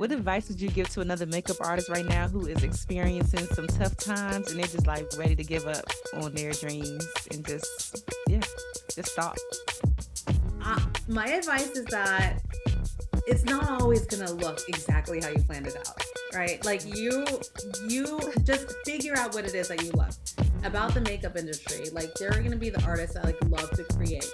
what advice would you give to another makeup artist right now who is experiencing some tough times and they're just like ready to give up on their dreams and just yeah, just stop? Uh, my advice is that it's not always gonna look exactly how you planned it out, right? Like you, you just figure out what it is that you love about the makeup industry. Like there are gonna be the artists that like love to create.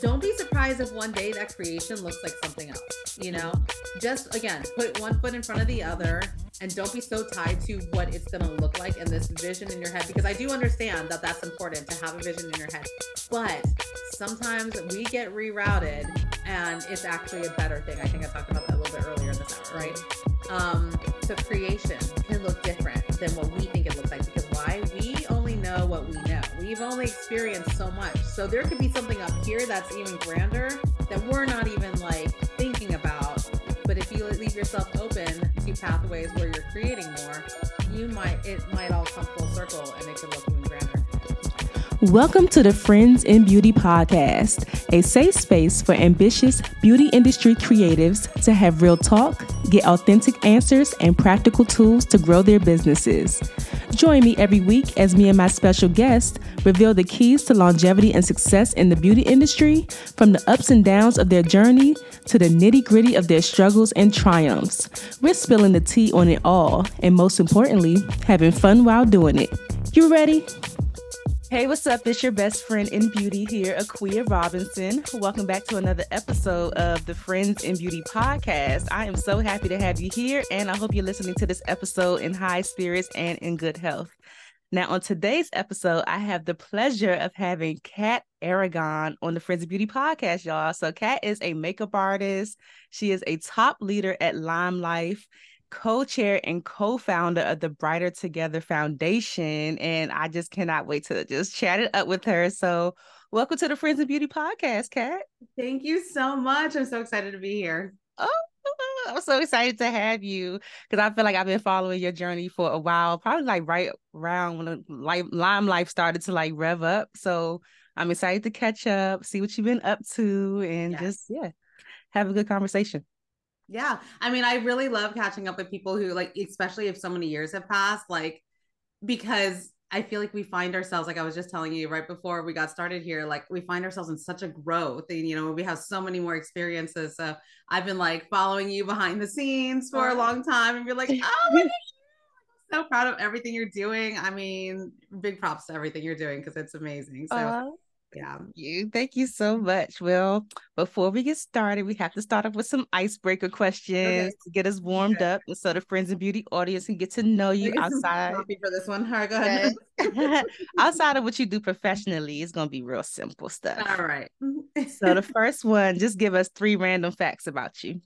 Don't be surprised if one day that creation looks like something else. You know, just again, put one foot in front of the other and don't be so tied to what it's going to look like and this vision in your head because I do understand that that's important to have a vision in your head. But sometimes we get rerouted and it's actually a better thing. I think I talked about that a little bit earlier in this hour, right? Um, so creation can look different than what we think it We've only experienced so much. So there could be something up here that's even grander that we're not even like thinking about. But if you leave yourself open to pathways where you're creating more, you might it might all come full circle and it could look even grander. Welcome to the Friends in Beauty podcast, a safe space for ambitious beauty industry creatives to have real talk, get authentic answers, and practical tools to grow their businesses. Join me every week as me and my special guest reveal the keys to longevity and success in the beauty industry, from the ups and downs of their journey to the nitty gritty of their struggles and triumphs. We're spilling the tea on it all, and most importantly, having fun while doing it. You ready? Hey, what's up? It's your best friend in beauty here, Aquia Robinson. Welcome back to another episode of the Friends in Beauty podcast. I am so happy to have you here, and I hope you're listening to this episode in high spirits and in good health. Now, on today's episode, I have the pleasure of having Kat Aragon on the Friends of Beauty podcast, y'all. So, Kat is a makeup artist. She is a top leader at Lime Life, co-chair and co-founder of the Brighter Together Foundation, and I just cannot wait to just chat it up with her. So, welcome to the Friends of Beauty podcast, Kat. Thank you so much. I'm so excited to be here. Oh, oh, oh I'm so excited to have you because I feel like I've been following your journey for a while, probably like right around when like Lime Life started to like rev up. So I'm excited to catch up, see what you've been up to, and yes. just yeah, have a good conversation. Yeah. I mean, I really love catching up with people who like, especially if so many years have passed, like, because I feel like we find ourselves, like I was just telling you right before we got started here, like we find ourselves in such a growth and, you know, we have so many more experiences. So I've been like following you behind the scenes for a long time and you're like, oh so proud of everything you're doing. I mean, big props to everything you're doing because it's amazing. So uh, yeah, you. Thank you so much. Well, before we get started, we have to start off with some icebreaker questions okay. to get us warmed okay. up, and so the friends and beauty audience can get to know you outside. for this one. All right, go ahead. outside of what you do professionally, it's gonna be real simple stuff. All right. so the first one, just give us three random facts about you.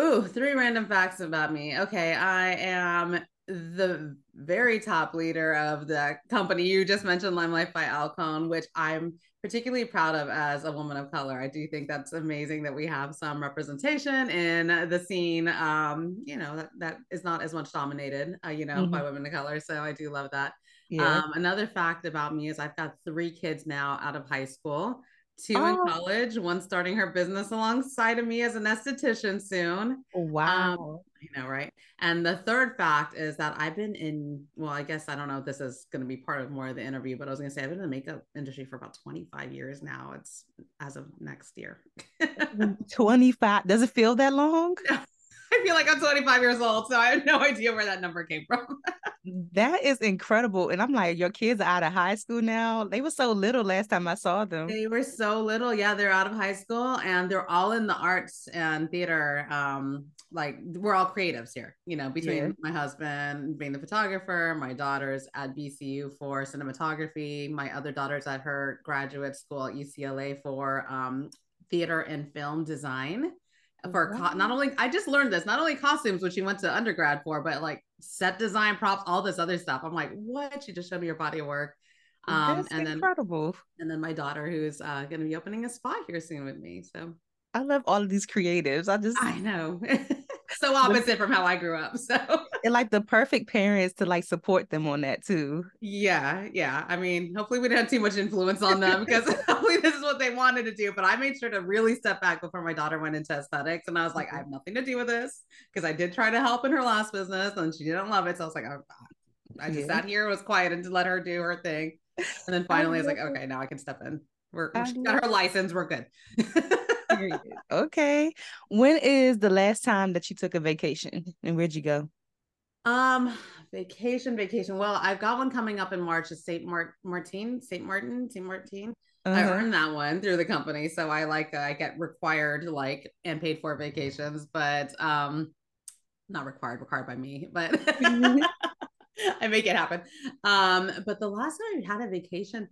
Ooh, three random facts about me. Okay, I am the very top leader of the company you just mentioned, Lime Life by Alcone, which I'm particularly proud of as a woman of color. I do think that's amazing that we have some representation in the scene. Um, you know that that is not as much dominated, uh, you know, mm-hmm. by women of color. So I do love that. Yeah. Um, another fact about me is I've got three kids now out of high school two oh. in college, one starting her business alongside of me as an esthetician soon. Oh, wow. Um, you know, right? And the third fact is that I've been in, well, I guess I don't know if this is going to be part of more of the interview, but I was going to say I've been in the makeup industry for about 25 years now. It's as of next year. 25. Does it feel that long? I feel like I'm 25 years old, so I have no idea where that number came from. That is incredible. And I'm like, your kids are out of high school now. They were so little last time I saw them. They were so little. Yeah, they're out of high school and they're all in the arts and theater. Um, like we're all creatives here, you know, between yeah. my husband being the photographer, my daughter's at VCU for cinematography, my other daughter's at her graduate school at UCLA for um, theater and film design for co- not only I just learned this, not only costumes, which she went to undergrad for, but like set design, props, all this other stuff. I'm like, what? She just showed me your body of work. Um, That's and incredible. Then, and then my daughter, who's uh, going to be opening a spa here soon with me. So I love all of these creatives. I just I know so opposite from how I grew up. So and like the perfect parents to like support them on that too. Yeah, yeah. I mean, hopefully we didn't have too much influence on them because hopefully this is what they wanted to do. But I made sure to really step back before my daughter went into aesthetics, and I was like, mm-hmm. I have nothing to do with this because I did try to help in her last business, and she didn't love it. So I was like, I, I just yeah. sat here, was quiet, and to let her do her thing. And then finally, I, I was like, okay, now I can step in. We're she got her license. We're good. Okay. When is the last time that you took a vacation, and where'd you go? Um, vacation, vacation. Well, I've got one coming up in March. Is Saint Mart Martin, Saint Martin, Saint Martin. Uh-huh. I earned that one through the company, so I like uh, I get required like and paid for vacations, but um, not required, required by me, but. I make it happen. Um, but the last time I had a vacation,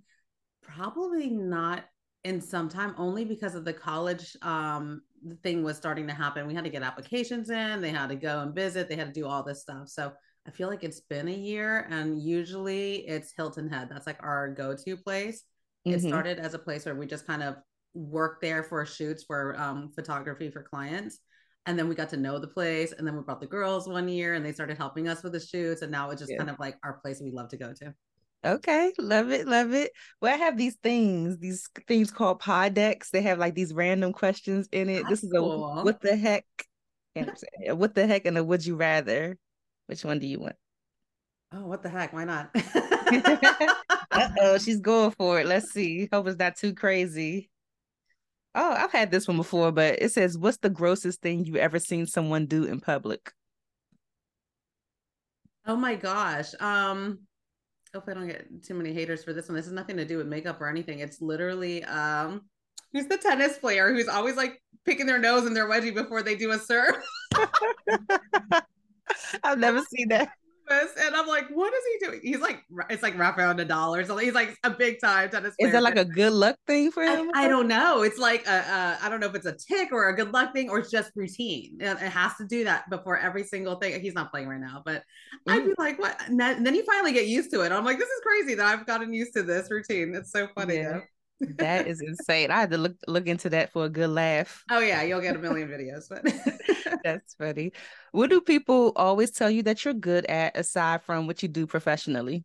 probably not in some time, only because of the college um the thing was starting to happen. We had to get applications in, they had to go and visit, they had to do all this stuff. So I feel like it's been a year, and usually it's Hilton Head. That's like our go-to place. Mm-hmm. It started as a place where we just kind of worked there for shoots for um, photography for clients. And then we got to know the place. And then we brought the girls one year and they started helping us with the shoots. And now it's just yeah. kind of like our place we love to go to. Okay, love it, love it. Well, I have these things, these things called PodDecks. They have like these random questions in it. That's this is cool. a what the heck, and what the heck, and a would you rather. Which one do you want? Oh, what the heck? Why not? oh, she's going for it. Let's see. Hope it's not too crazy. Oh, I've had this one before, but it says, "What's the grossest thing you ever seen someone do in public?" Oh my gosh. Um, hope I don't get too many haters for this one. This has nothing to do with makeup or anything. It's literally um who's the tennis player who's always like picking their nose and their wedgie before they do a serve. I've never seen that and I'm like, what is he doing? He's like, it's like Rafael Nadal or something. He's like a big time tennis. Player. Is that like a good luck thing for him? I, I don't know. It's like a, a, I don't know if it's a tick or a good luck thing or it's just routine. It has to do that before every single thing. He's not playing right now, but mm. I'd be like, what? And then you finally get used to it. I'm like, this is crazy that I've gotten used to this routine. It's so funny. Yeah. that is insane. I had to look look into that for a good laugh. Oh yeah, you'll get a million videos, but that's funny. What do people always tell you that you're good at aside from what you do professionally?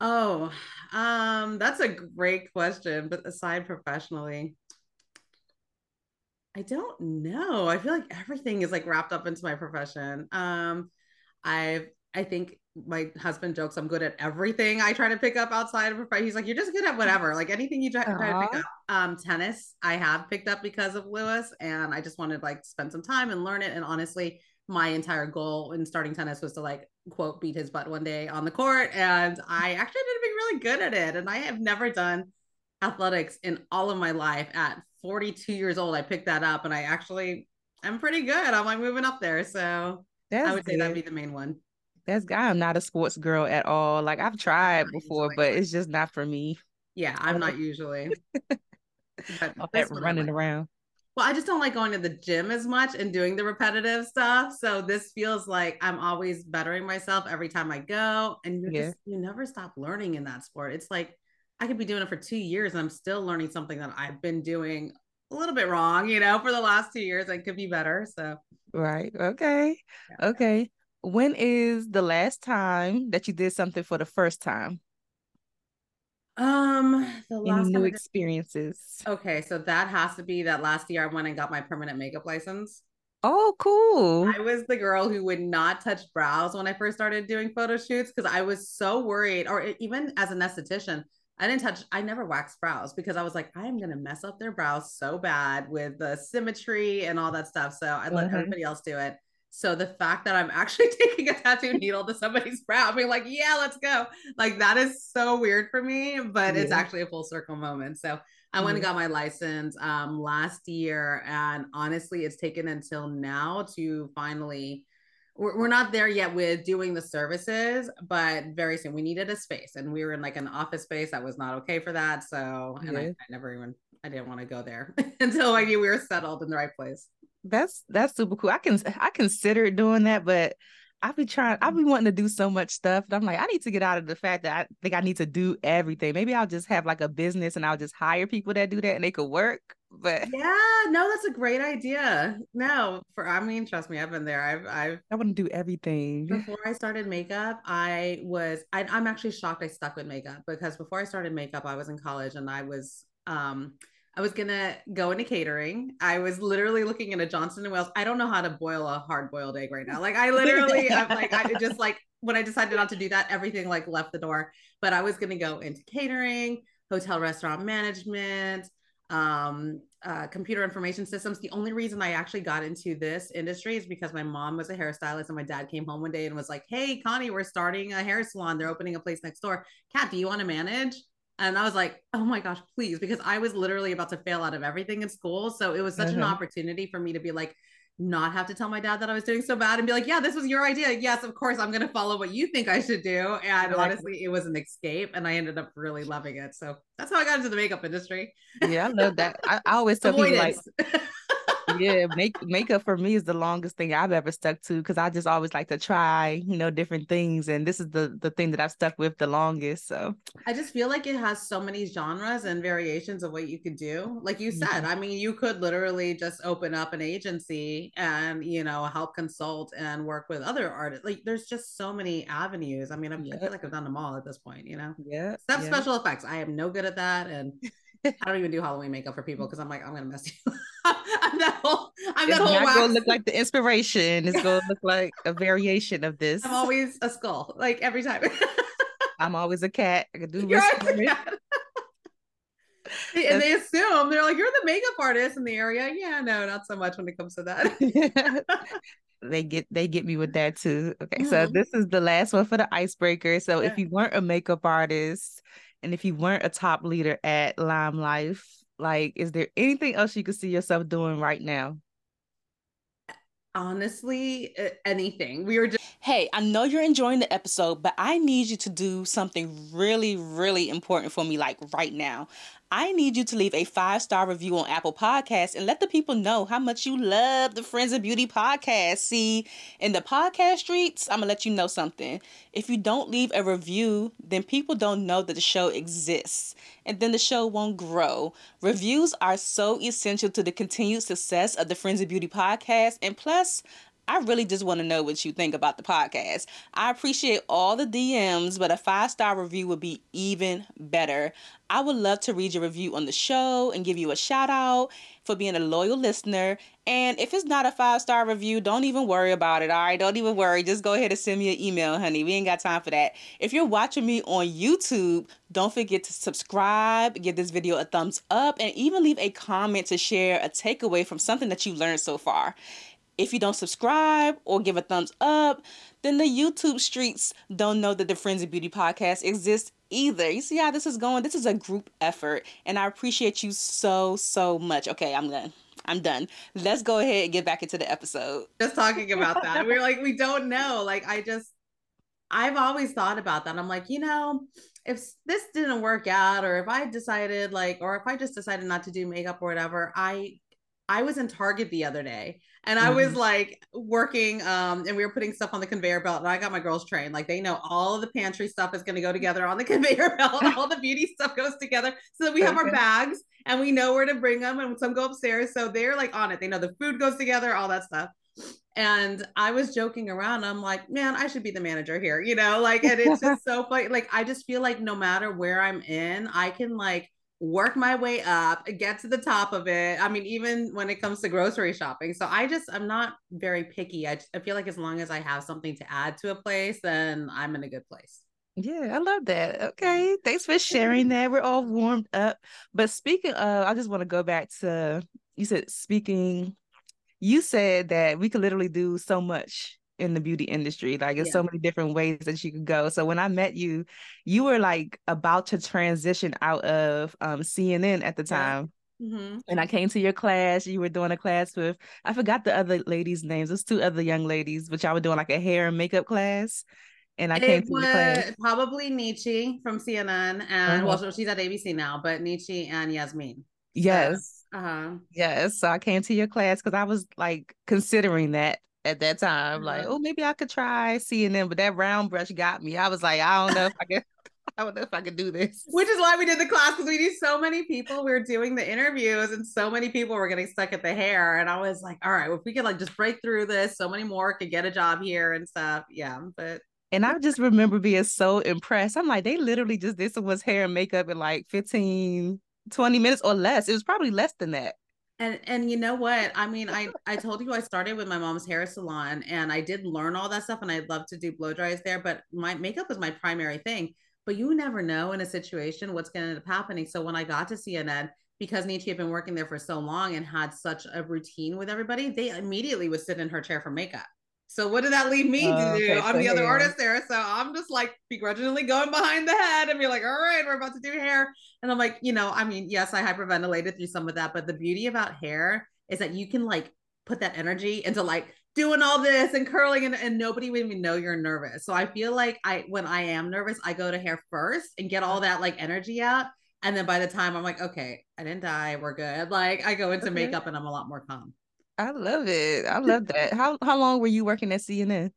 Oh, um, that's a great question. But aside professionally, I don't know. I feel like everything is like wrapped up into my profession. Um, I've I think my husband jokes I'm good at everything I try to pick up outside of profession. He's like, you're just good at whatever, like anything you try, try to pick up. Um, tennis I have picked up because of Lewis, and I just wanted like spend some time and learn it. And honestly, my entire goal in starting tennis was to like quote beat his butt one day on the court, and I actually ended up being really good at it. And I have never done athletics in all of my life. At 42 years old, I picked that up, and I actually I'm pretty good. I'm like moving up there, so That's I would good. say that'd be the main one that's I'm not a sports girl at all. Like I've tried before, but it's just not for me. Yeah, I'm not usually. But running like. around. Well, I just don't like going to the gym as much and doing the repetitive stuff. So this feels like I'm always bettering myself every time I go. And you yeah. just you never stop learning in that sport. It's like I could be doing it for two years and I'm still learning something that I've been doing a little bit wrong, you know, for the last two years. I could be better. So right. Okay. Yeah. Okay when is the last time that you did something for the first time? Um, the last Any new experiences. Okay, so that has to be that last year I went and got my permanent makeup license. Oh, cool. I was the girl who would not touch brows when I first started doing photo shoots because I was so worried, or even as an esthetician, I didn't touch, I never waxed brows because I was like, I am going to mess up their brows so bad with the symmetry and all that stuff. So I let mm-hmm. everybody else do it. So the fact that I'm actually taking a tattoo needle to somebody's brow, being like, yeah, let's go. Like that is so weird for me, but yeah. it's actually a full circle moment. So I went and got my license um, last year. And honestly, it's taken until now to finally we're, not there yet with doing the services, but very soon we needed a space and we were in like an office space that was not okay for that. So, and yeah. I, I never even, I didn't want to go there until I knew we were settled in the right place that's that's super cool. I can I consider doing that, but I be trying. I be wanting to do so much stuff. I'm like, I need to get out of the fact that I think I need to do everything. Maybe I'll just have like a business and I'll just hire people that do that and they could work. But yeah, no, that's a great idea. No, for I mean, trust me, I've been there. I've I've I want to do everything. Before I started makeup, I was I, I'm actually shocked I stuck with makeup because before I started makeup, I was in college and I was um I was gonna go into catering. I was literally looking at a Johnson and Wales. I don't know how to boil a hard boiled egg right now. Like I literally, I'm like, I just like when I decided not to do that, everything like left the door. But I was gonna go into catering, hotel restaurant management, um, uh, computer information systems. The only reason I actually got into this industry is because my mom was a hairstylist and my dad came home one day and was like, Hey, Connie, we're starting a hair salon. They're opening a place next door. Kat, do you want to manage? And I was like, oh my gosh, please, because I was literally about to fail out of everything in school. So it was such an uh-huh. opportunity for me to be like, not have to tell my dad that I was doing so bad and be like, yeah, this was your idea. Yes, of course, I'm going to follow what you think I should do. And honestly, it was an escape and I ended up really loving it. So that's how I got into the makeup industry. Yeah, I love that. I, I always tell people like, yeah, make makeup for me is the longest thing I've ever stuck to because I just always like to try, you know, different things, and this is the the thing that I've stuck with the longest. So I just feel like it has so many genres and variations of what you could do. Like you said, mm-hmm. I mean, you could literally just open up an agency and you know help consult and work with other artists. Like there's just so many avenues. I mean, yep. I feel like I've done them all at this point. You know, yeah. Except special effects. I am no good at that, and I don't even do Halloween makeup for people because I'm like, I'm gonna mess you. Up. I'm that whole. I'm it's that whole. Not gonna look like the inspiration. It's gonna look like a variation of this. I'm always a skull, like every time. I'm always a cat. I can do. You're and they assume they're like, you're the makeup artist in the area. Yeah, no, not so much when it comes to that. they get they get me with that too. Okay, mm-hmm. so this is the last one for the icebreaker. So yeah. if you weren't a makeup artist and if you weren't a top leader at Lime Life, like, is there anything else you could see yourself doing right now? Honestly, anything. We were just. Hey, I know you're enjoying the episode, but I need you to do something really, really important for me, like right now. I need you to leave a five star review on Apple Podcasts and let the people know how much you love the Friends of Beauty podcast. See, in the podcast streets, I'm gonna let you know something. If you don't leave a review, then people don't know that the show exists, and then the show won't grow. Reviews are so essential to the continued success of the Friends of Beauty podcast, and plus, I really just want to know what you think about the podcast. I appreciate all the DMs, but a five star review would be even better. I would love to read your review on the show and give you a shout out for being a loyal listener. And if it's not a five star review, don't even worry about it. All right, don't even worry. Just go ahead and send me an email, honey. We ain't got time for that. If you're watching me on YouTube, don't forget to subscribe, give this video a thumbs up, and even leave a comment to share a takeaway from something that you learned so far. If you don't subscribe or give a thumbs up, then the YouTube streets don't know that the Friends of Beauty podcast exists either. You see how this is going? This is a group effort, and I appreciate you so, so much. Okay, I'm done. I'm done. Let's go ahead and get back into the episode. Just talking about that. We're like, we don't know. Like, I just, I've always thought about that. I'm like, you know, if this didn't work out, or if I decided, like, or if I just decided not to do makeup or whatever, I I was in Target the other day and I was mm-hmm. like working um and we were putting stuff on the conveyor belt and I got my girls trained. Like they know all of the pantry stuff is going to go together on the conveyor belt. All the beauty stuff goes together so that we have our bags and we know where to bring them and some go upstairs so they're like on it. They know the food goes together all that stuff. And I was joking around. I'm like man I should be the manager here you know? Like and it's just so funny. Like I just feel like no matter where I'm in I can like work my way up, get to the top of it. I mean, even when it comes to grocery shopping. So I just, I'm not very picky. I, I feel like as long as I have something to add to a place, then I'm in a good place. Yeah, I love that. Okay. Mm-hmm. Thanks for sharing that. We're all warmed up. But speaking of, I just want to go back to you said speaking, you said that we could literally do so much in the beauty industry. Like there's yeah. so many different ways that you could go. So when I met you, you were like about to transition out of um, CNN at the time. Mm-hmm. And I came to your class. You were doing a class with I forgot the other ladies' names. There's two other young ladies, but y'all were doing like a hair and makeup class. And I it came to your class. Probably Nietzsche from CNN, and uh-huh. well, she's at ABC now, but Nietzsche and Yasmin. Yes. So, uh-huh. Yes. So I came to your class because I was like considering that at that time. Like, uh-huh. oh, maybe I could try CNN, but that round brush got me. I was like, I don't know if I can. I don't know if I could do this. Which is why we did the class because we knew so many people. We were doing the interviews and so many people were getting stuck at the hair. And I was like, all right, if we could like just break through this, so many more could get a job here and stuff. Yeah. But and I just remember being so impressed. I'm like, they literally just did someone's hair and makeup in like 15, 20 minutes or less. It was probably less than that. And and you know what? I mean, I I told you I started with my mom's hair salon and I did learn all that stuff and I'd love to do blow dries there, but my makeup was my primary thing. But you never know in a situation what's going to end up happening. So when I got to CNN, because Nietzsche had been working there for so long and had such a routine with everybody, they immediately would sit in her chair for makeup. So what did that leave me to oh, do? Okay, I'm so the other hair. artist there. So I'm just like begrudgingly going behind the head and be like, all right, we're about to do hair. And I'm like, you know, I mean, yes, I hyperventilated through some of that, but the beauty about hair is that you can like put that energy into like doing all this and curling and, and nobody would even know you're nervous. So I feel like I when I am nervous, I go to hair first and get all that like energy out. And then by the time I'm like, okay, I didn't die, we're good. Like I go into okay. makeup and I'm a lot more calm. I love it. I love that. How how long were you working at CNN?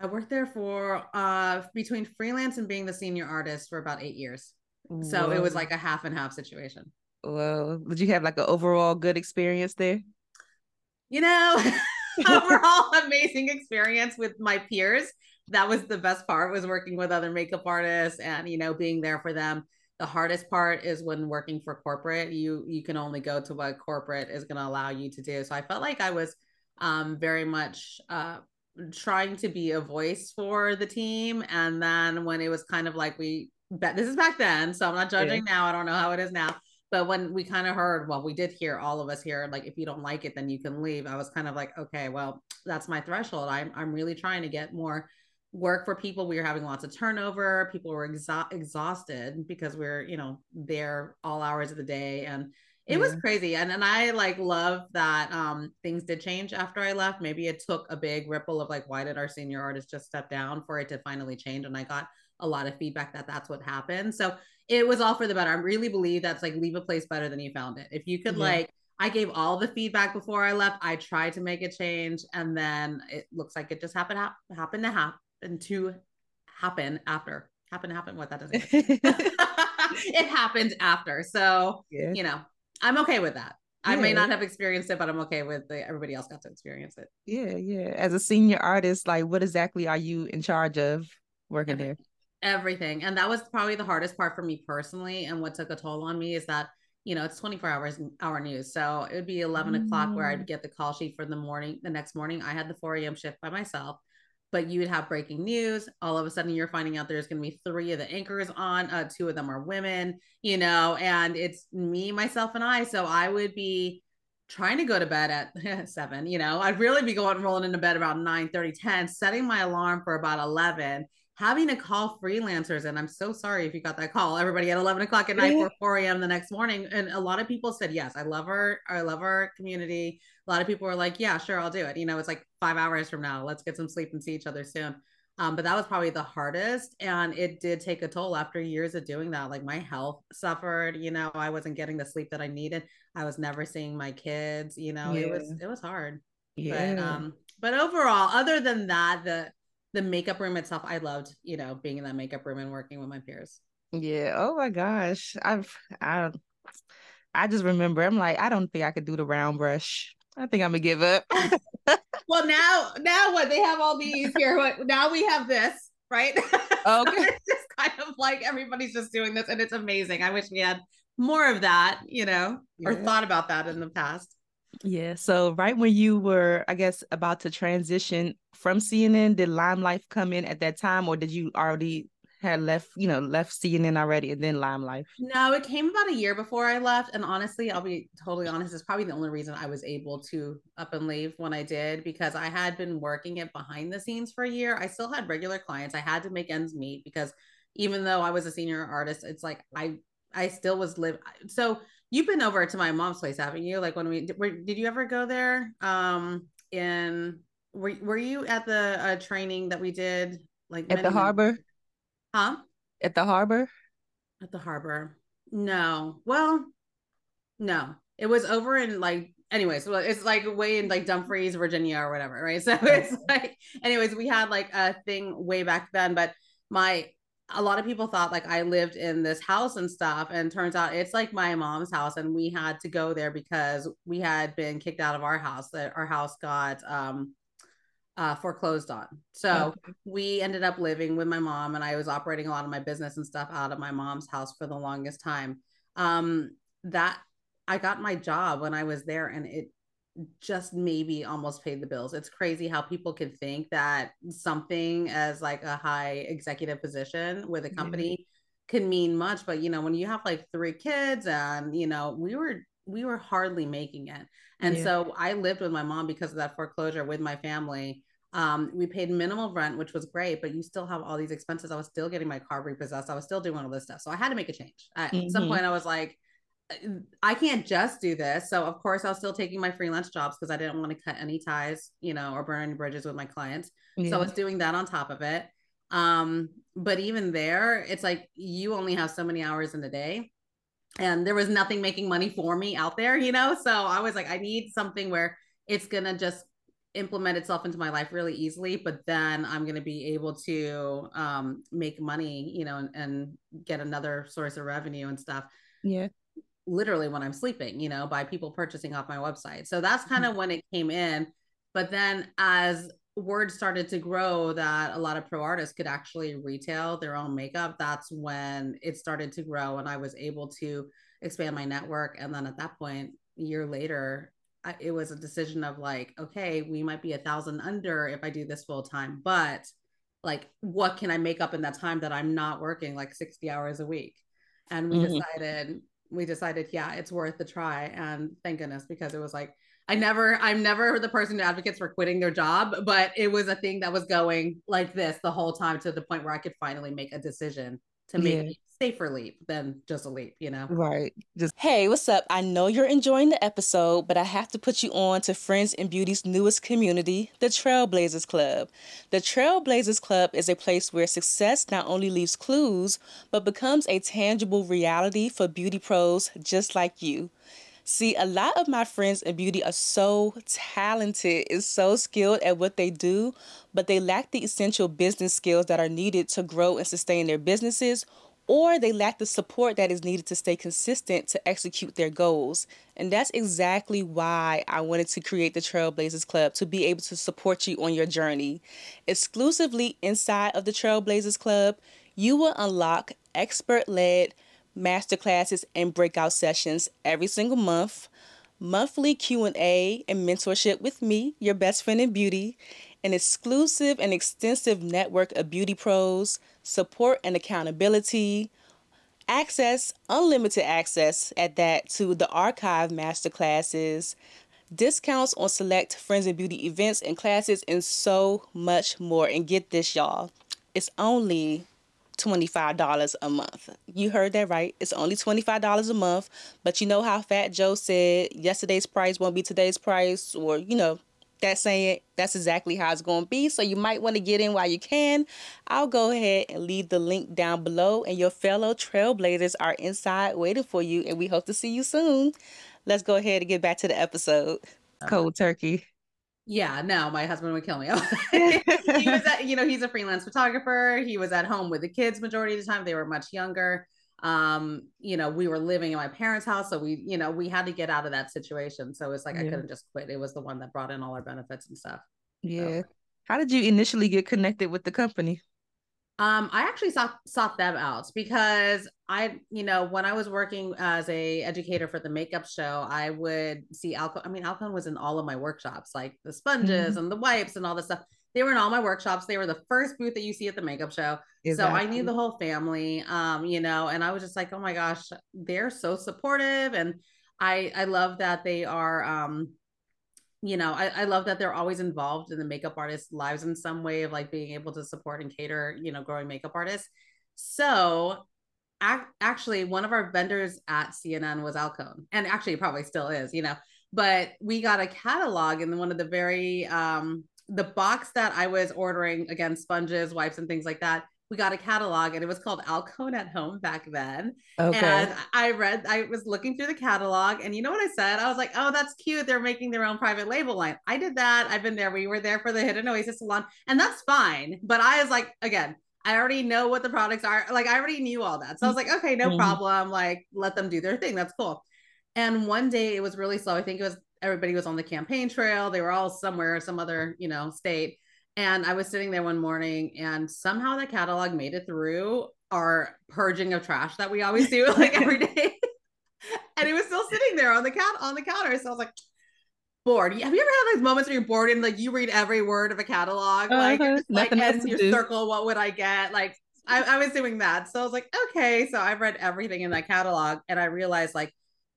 I worked there for uh between freelance and being the senior artist for about eight years. Whoa. So it was like a half and half situation. Well, did you have like an overall good experience there? You know, overall amazing experience with my peers. That was the best part was working with other makeup artists and you know being there for them the hardest part is when working for corporate you you can only go to what corporate is going to allow you to do. So i felt like i was um, very much uh, trying to be a voice for the team. And then when it was kind of like we bet this is back then so i'm not judging yeah. now i don't know how it is now. But when we kind of heard well we did hear all of us here like if you don't like it then you can leave. I was kind of like okay well that's my threshold. I'm, I'm really trying to get more work for people we were having lots of turnover people were exa- exhausted because we are you know there all hours of the day and it yeah. was crazy and and i like love that um things did change after i left maybe it took a big ripple of like why did our senior artist just step down for it to finally change and i got a lot of feedback that that's what happened so it was all for the better i really believe that's like leave a place better than you found it if you could yeah. like I gave all the feedback before I left. I tried to make a change, and then it looks like it just happened ha- happened to happen and to happen after happen happen what that doesn't it happened after so yeah. you know i'm okay with that yeah. i may not have experienced it but i'm okay with the, everybody else got to experience it yeah yeah as a senior artist like what exactly are you in charge of working everything. there everything and that was probably the hardest part for me personally and what took a toll on me is that you know it's 24 hours hour news so it would be 11 mm. o'clock where i'd mm. get the call sheet for the morning the next morning i had the 4 a.m shift by myself but you would have breaking news. All of a sudden, you're finding out there's going to be three of the anchors on. Uh, two of them are women, you know, and it's me, myself, and I. So I would be trying to go to bed at seven, you know, I'd really be going rolling into bed about 9 30, 10, setting my alarm for about 11 having to call freelancers and i'm so sorry if you got that call. Everybody at 11 o'clock at night for 4 a.m the next morning and a lot of people said yes. I love our i love our community. A lot of people were like yeah sure i'll do it. You know it's like five hours from now. Let's get some sleep and see each other soon. Um, but that was probably the hardest and it did take a toll after years of doing that. Like my health suffered you know i wasn't getting the sleep that i needed. I was never seeing my kids you know yeah. it was it was hard. Yeah. but um but overall other than that the the makeup room itself, I loved, you know, being in that makeup room and working with my peers. Yeah. Oh my gosh. I've I I just remember I'm like, I don't think I could do the round brush. I think I'm gonna give up. well now now what they have all these here. What now we have this, right? Okay. it's just kind of like everybody's just doing this and it's amazing. I wish we had more of that, you know, yeah. or thought about that in the past. Yeah. So right when you were, I guess, about to transition from CNN, did Limelife come in at that time, or did you already had left, you know, left CNN already and then Limelife? No, it came about a year before I left. And honestly, I'll be totally honest, it's probably the only reason I was able to up and leave when I did because I had been working it behind the scenes for a year. I still had regular clients. I had to make ends meet because even though I was a senior artist, it's like I I still was live so You've been over to my mom's place, haven't you? Like when we were, did you ever go there? Um, in were were you at the uh, training that we did? Like at the harbor? Huh? At the harbor? At the harbor? No. Well, no. It was over in like anyways, well, it's like way in like Dumfries, Virginia or whatever, right? So it's like anyways, we had like a thing way back then, but my a lot of people thought like I lived in this house and stuff. And turns out it's like my mom's house. And we had to go there because we had been kicked out of our house, that our house got um, uh, foreclosed on. So okay. we ended up living with my mom, and I was operating a lot of my business and stuff out of my mom's house for the longest time. Um, that I got my job when I was there, and it just maybe almost paid the bills. It's crazy how people can think that something as like a high executive position with a company yeah. can mean much, but you know, when you have like three kids and you know, we were we were hardly making it. And yeah. so I lived with my mom because of that foreclosure with my family. Um, we paid minimal rent, which was great, but you still have all these expenses. I was still getting my car repossessed. I was still doing all this stuff. So I had to make a change. At mm-hmm. some point, I was like, I can't just do this. So of course I was still taking my freelance jobs because I didn't want to cut any ties, you know, or burn any bridges with my clients. Yeah. So I was doing that on top of it. Um, but even there, it's like you only have so many hours in a day. And there was nothing making money for me out there, you know? So I was like, I need something where it's gonna just implement itself into my life really easily, but then I'm gonna be able to um make money, you know, and, and get another source of revenue and stuff. Yeah literally when I'm sleeping, you know, by people purchasing off my website. So that's kind of mm-hmm. when it came in. But then as word started to grow that a lot of pro artists could actually retail their own makeup, that's when it started to grow and I was able to expand my network. And then at that point, a year later, I, it was a decision of like, okay, we might be a thousand under if I do this full time, but like, what can I make up in that time that I'm not working like 60 hours a week? And we mm-hmm. decided we decided, yeah, it's worth the try. And thank goodness, because it was like, I never, I'm never the person who advocates for quitting their job, but it was a thing that was going like this the whole time to the point where I could finally make a decision to make yeah. A safer leap than just a leap, you know? Right. Just Hey, what's up? I know you're enjoying the episode, but I have to put you on to Friends in Beauty's newest community, the Trailblazers Club. The Trailblazers Club is a place where success not only leaves clues, but becomes a tangible reality for beauty pros just like you. See, a lot of my friends in beauty are so talented and so skilled at what they do, but they lack the essential business skills that are needed to grow and sustain their businesses, or they lack the support that is needed to stay consistent to execute their goals. And that's exactly why I wanted to create the Trailblazers Club to be able to support you on your journey. Exclusively inside of the Trailblazers Club, you will unlock expert led masterclasses and breakout sessions every single month, monthly Q&A and mentorship with me, your best friend in beauty, an exclusive and extensive network of beauty pros, support and accountability, access, unlimited access at that to the archive masterclasses, discounts on select Friends and Beauty events and classes, and so much more. And get this, y'all, it's only $25 a month. You heard that right. It's only $25 a month. But you know how Fat Joe said yesterday's price won't be today's price, or, you know, that saying, that's exactly how it's going to be. So you might want to get in while you can. I'll go ahead and leave the link down below, and your fellow trailblazers are inside waiting for you, and we hope to see you soon. Let's go ahead and get back to the episode. Cold turkey yeah, no, my husband would kill me. he was at, you know, he's a freelance photographer. He was at home with the kids majority of the time. They were much younger. Um, you know, we were living in my parents' house, so we, you know, we had to get out of that situation. So it's like yeah. I couldn't just quit. It was the one that brought in all our benefits and stuff. Yeah. So. How did you initially get connected with the company? Um, I actually sought sought them out because I, you know, when I was working as a educator for the makeup show, I would see Alcone. I mean, Alcone was in all of my workshops, like the sponges mm-hmm. and the wipes and all this stuff. They were in all my workshops. They were the first booth that you see at the makeup show. Exactly. So I knew the whole family, um, you know, and I was just like, oh my gosh, they're so supportive, and I I love that they are um you know, I, I love that they're always involved in the makeup artists' lives in some way of like being able to support and cater, you know, growing makeup artists. So ac- actually one of our vendors at CNN was Alcone. And actually probably still is, you know, but we got a catalog in one of the very um the box that I was ordering again, sponges, wipes, and things like that we got a catalog and it was called Alcone at Home back then. Okay. And I read, I was looking through the catalog and you know what I said? I was like, oh, that's cute. They're making their own private label line. I did that. I've been there. We were there for the Hidden Oasis salon and that's fine. But I was like, again, I already know what the products are. Like I already knew all that. So I was like, okay, no mm-hmm. problem. Like let them do their thing. That's cool. And one day it was really slow. I think it was everybody was on the campaign trail. They were all somewhere, some other, you know, state. And I was sitting there one morning and somehow the catalog made it through our purging of trash that we always do like every day. and it was still sitting there on the cat on the counter. So I was like, bored. Have you ever had those moments where you're bored and like you read every word of a catalog? Like, uh-huh. like and you circle what would I get? Like I, I was doing that. So I was like, okay. So I've read everything in that catalog and I realized like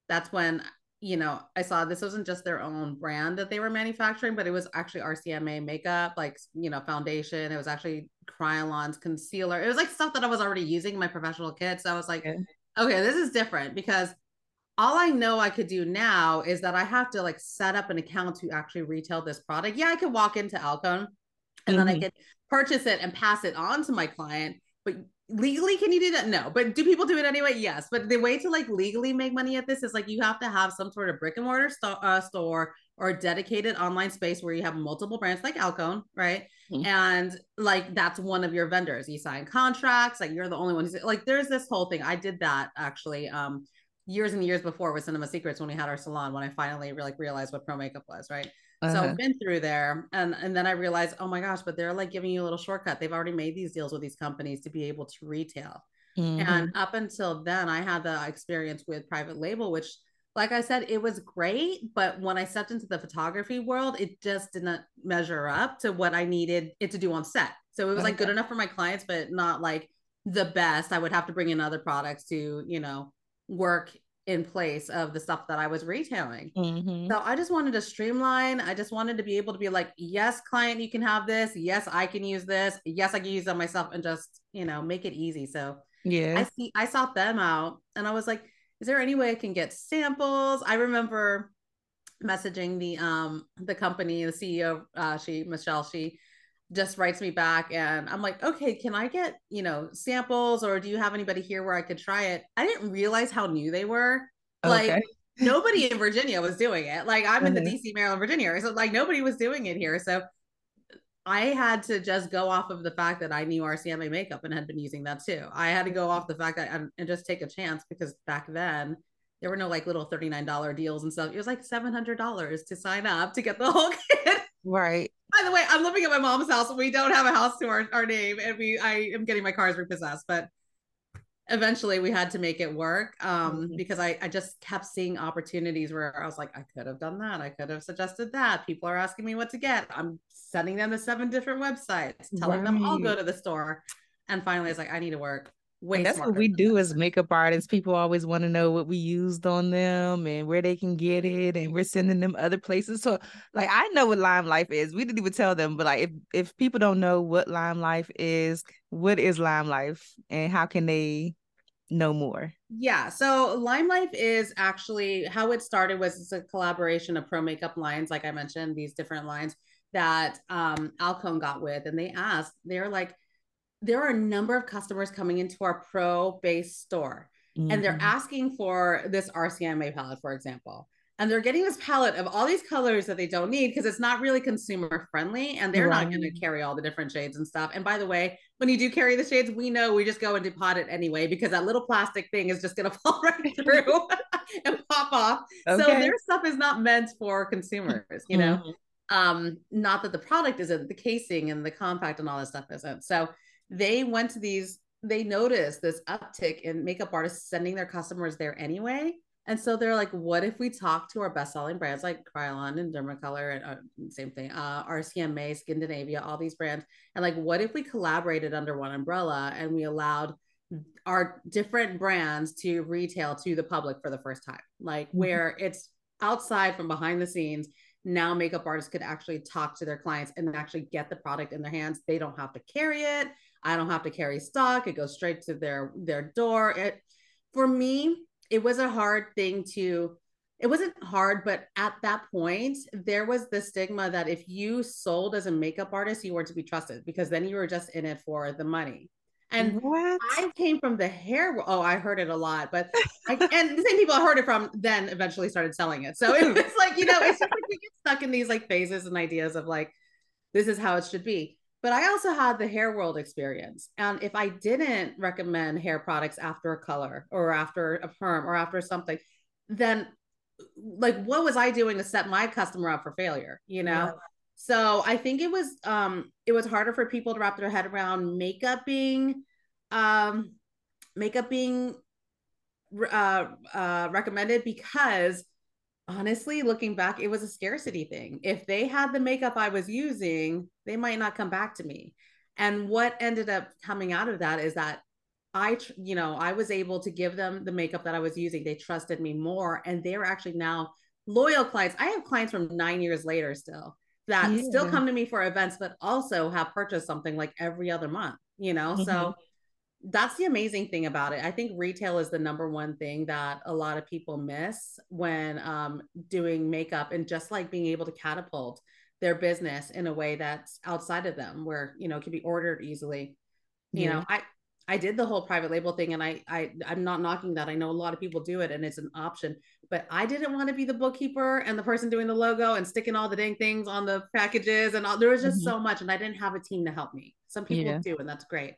that's when you know, I saw this wasn't just their own brand that they were manufacturing, but it was actually RCMA makeup, like, you know, foundation. It was actually Kryolan's concealer. It was like stuff that I was already using in my professional kit. So I was like, okay. okay, this is different because all I know I could do now is that I have to like set up an account to actually retail this product. Yeah, I could walk into Alcone and mm-hmm. then I mm-hmm. could purchase it and pass it on to my client. But legally can you do that no but do people do it anyway yes but the way to like legally make money at this is like you have to have some sort of brick and mortar uh, store or dedicated online space where you have multiple brands like Alcone, right? Mm-hmm. And like that's one of your vendors. You sign contracts, like you're the only one who's like there's this whole thing. I did that actually um years and years before with Cinema Secrets when we had our salon when I finally like realized what pro makeup was, right? Uh-huh. So I've been through there and and then I realized, oh my gosh, but they're like giving you a little shortcut. They've already made these deals with these companies to be able to retail. Mm-hmm. And up until then, I had the experience with private label, which like I said, it was great, but when I stepped into the photography world, it just didn't measure up to what I needed it to do on set. So it was like good enough for my clients, but not like the best. I would have to bring in other products to, you know, work in place of the stuff that I was retailing. Mm-hmm. So I just wanted to streamline. I just wanted to be able to be like, yes, client, you can have this. Yes, I can use this. Yes, I can use that myself and just, you know, make it easy. So yeah, I see, I sought them out and I was like, is there any way I can get samples? I remember messaging the um the company, the CEO, uh, she Michelle, she just writes me back and I'm like, okay, can I get, you know, samples or do you have anybody here where I could try it? I didn't realize how new they were. Like nobody in Virginia was doing it. Like I'm mm-hmm. in the DC, Maryland, Virginia. So like nobody was doing it here. So I had to just go off of the fact that I knew RCMA makeup and had been using that too. I had to go off the fact that and, and just take a chance because back then there were no like little $39 deals and stuff. It was like $700 to sign up to get the whole kit. Right. By the way, I'm living at my mom's house. We don't have a house to our, our name, and we I am getting my cars repossessed. But eventually, we had to make it work um, mm-hmm. because I I just kept seeing opportunities where I was like, I could have done that. I could have suggested that. People are asking me what to get. I'm sending them to seven different websites, telling right. them I'll go to the store. And finally, it's like I need to work Way and that's what we do as makeup artists. People always want to know what we used on them and where they can get it, and we're sending them other places. So, like, I know what Lime Life is. We didn't even tell them, but like, if if people don't know what Lime Life is, what is Lime Life, and how can they know more? Yeah, so Lime Life is actually how it started was it's a collaboration of pro makeup lines, like I mentioned, these different lines that um Alcone got with, and they asked, they're like there are a number of customers coming into our pro based store mm-hmm. and they're mm-hmm. asking for this RCMA palette, for example. And they're getting this palette of all these colors that they don't need because it's not really consumer friendly and they're right. not going to carry all the different shades and stuff. And by the way, when you do carry the shades, we know we just go and depot it anyway because that little plastic thing is just going to fall right through and pop off. Okay. So their stuff is not meant for consumers, you know? Mm-hmm. Um, not that the product isn't, the casing and the compact and all this stuff isn't. So they went to these they noticed this uptick in makeup artists sending their customers there anyway. And so they're like what if we talk to our best-selling brands like Kryolan and Dermacolor and uh, same thing uh, rcma Skindinavia all these brands? And like what if we collaborated under one umbrella and we allowed our different brands to retail to the public for the first time? Like mm-hmm. where it's outside from behind the scenes now makeup artists could actually talk to their clients and actually get the product in their hands. They don't have to carry it I don't have to carry stock. It goes straight to their their door. It for me, it was a hard thing to it wasn't hard, but at that point, there was the stigma that if you sold as a makeup artist, you weren't to be trusted because then you were just in it for the money. And what? I came from the hair. Oh, I heard it a lot, but I, and the same people I heard it from then eventually started selling it. So it was like, you know, it's just like we get stuck in these like phases and ideas of like, this is how it should be. But I also had the hair world experience. And if I didn't recommend hair products after a color or after a perm or after something, then like what was I doing to set my customer up for failure? You know? Yeah. So I think it was um it was harder for people to wrap their head around makeup being um makeup being uh, uh recommended because honestly looking back it was a scarcity thing. If they had the makeup i was using they might not come back to me. And what ended up coming out of that is that i you know i was able to give them the makeup that i was using. They trusted me more and they were actually now loyal clients. I have clients from nine years later still that yeah. still come to me for events but also have purchased something like every other month you know? Mm-hmm. so that's the amazing thing about it. I think retail is the number one thing that a lot of people miss when um, doing makeup and just like being able to catapult their business in a way that's outside of them where, you know, it can be ordered easily. You yeah. know, I, I did the whole private label thing and I, I, I'm not knocking that. I know a lot of people do it and it's an option, but I didn't want to be the bookkeeper and the person doing the logo and sticking all the dang things on the packages and all, there was just mm-hmm. so much and I didn't have a team to help me. Some people yeah. do, and that's great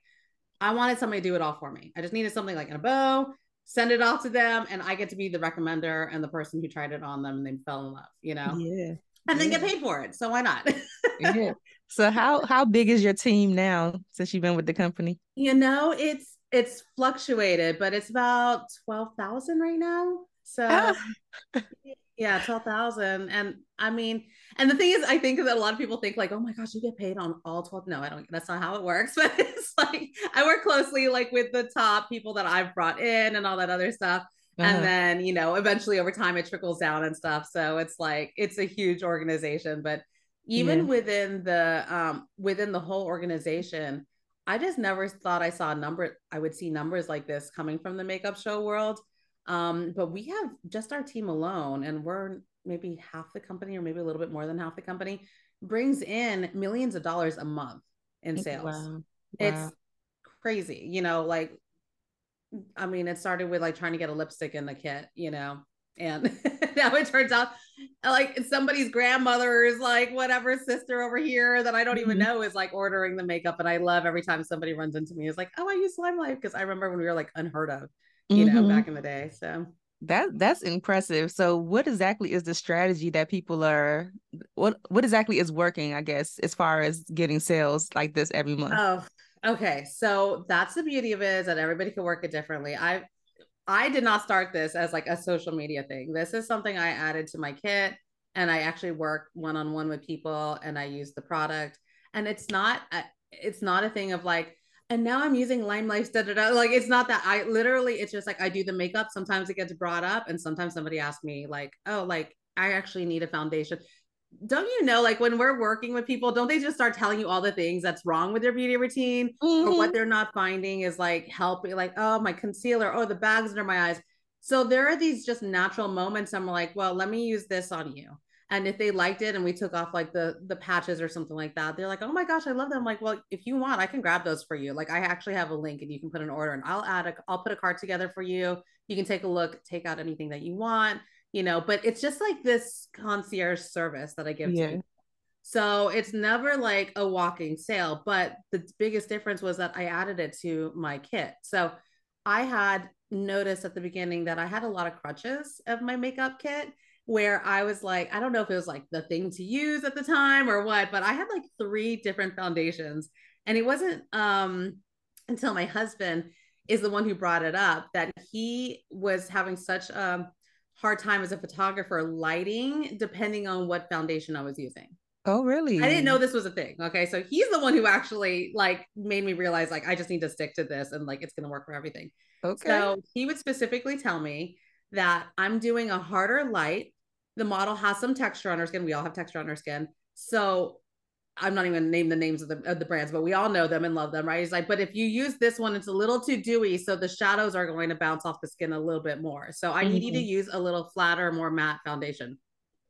I wanted somebody to do it all for me. I just needed something like in a bow, send it off to them, and I get to be the recommender and the person who tried it on them and they fell in love, you know? Yeah. And then get paid for it. So why not? yeah. So how how big is your team now since you've been with the company? You know, it's it's fluctuated, but it's about twelve thousand right now. So ah. yeah, twelve thousand. And I mean, and the thing is, I think that a lot of people think like, oh my gosh, you get paid on all 12. No, I don't, that's not how it works. But it's like I work closely like with the top people that I've brought in and all that other stuff. Uh-huh. And then, you know, eventually over time it trickles down and stuff. So it's like it's a huge organization. But even yeah. within the um within the whole organization, I just never thought I saw a number, I would see numbers like this coming from the makeup show world. Um, but we have just our team alone, and we're maybe half the company or maybe a little bit more than half the company brings in millions of dollars a month in sales. Wow. Wow. It's crazy, you know, like I mean, it started with like trying to get a lipstick in the kit, you know, and now it turns out like somebody's grandmother's like whatever sister over here that I don't even mm-hmm. know is like ordering the makeup. And I love every time somebody runs into me is like, oh, I use Lime Life because I remember when we were like unheard of, you mm-hmm. know, back in the day. So that that's impressive. So what exactly is the strategy that people are what what exactly is working, I guess, as far as getting sales like this every month? Oh, okay. So that's the beauty of it is that everybody can work it differently. I I did not start this as like a social media thing. This is something I added to my kit and I actually work one on one with people and I use the product. And it's not a, it's not a thing of like and now I'm using Lime Life. Da, da, da. Like it's not that I literally, it's just like I do the makeup. Sometimes it gets brought up, and sometimes somebody asks me, like, oh, like I actually need a foundation. Don't you know, like when we're working with people, don't they just start telling you all the things that's wrong with their beauty routine mm-hmm. or what mm-hmm. they're not finding is like helping, like, oh, my concealer, oh, the bags under my eyes. So there are these just natural moments. I'm like, well, let me use this on you and if they liked it and we took off like the the patches or something like that they're like oh my gosh i love them. I'm like well if you want i can grab those for you. Like i actually have a link and you can put an order and i'll add a i'll put a cart together for you. You can take a look take out anything that you want you know but it's just like this concierge service that i give yeah. to you so it's never like a walking sale but the biggest difference was that i added it to my kit. So i had noticed at the beginning that i had a lot of crutches of my makeup kit where I was like, I don't know if it was like the thing to use at the time or what, but I had like three different foundations. And it wasn't um, until my husband is the one who brought it up that he was having such a hard time as a photographer lighting depending on what foundation I was using. Oh, really? I didn't know this was a thing. Okay. So he's the one who actually like made me realize like I just need to stick to this and like it's gonna work for everything. Okay. So he would specifically tell me that I'm doing a harder light the model has some texture on her skin. We all have texture on our skin. So I'm not even gonna name the names of the of the brands, but we all know them and love them, right? He's like, but if you use this one, it's a little too dewy, so the shadows are going to bounce off the skin a little bit more. So I mm-hmm. need you to mm-hmm. use a little flatter, more matte foundation.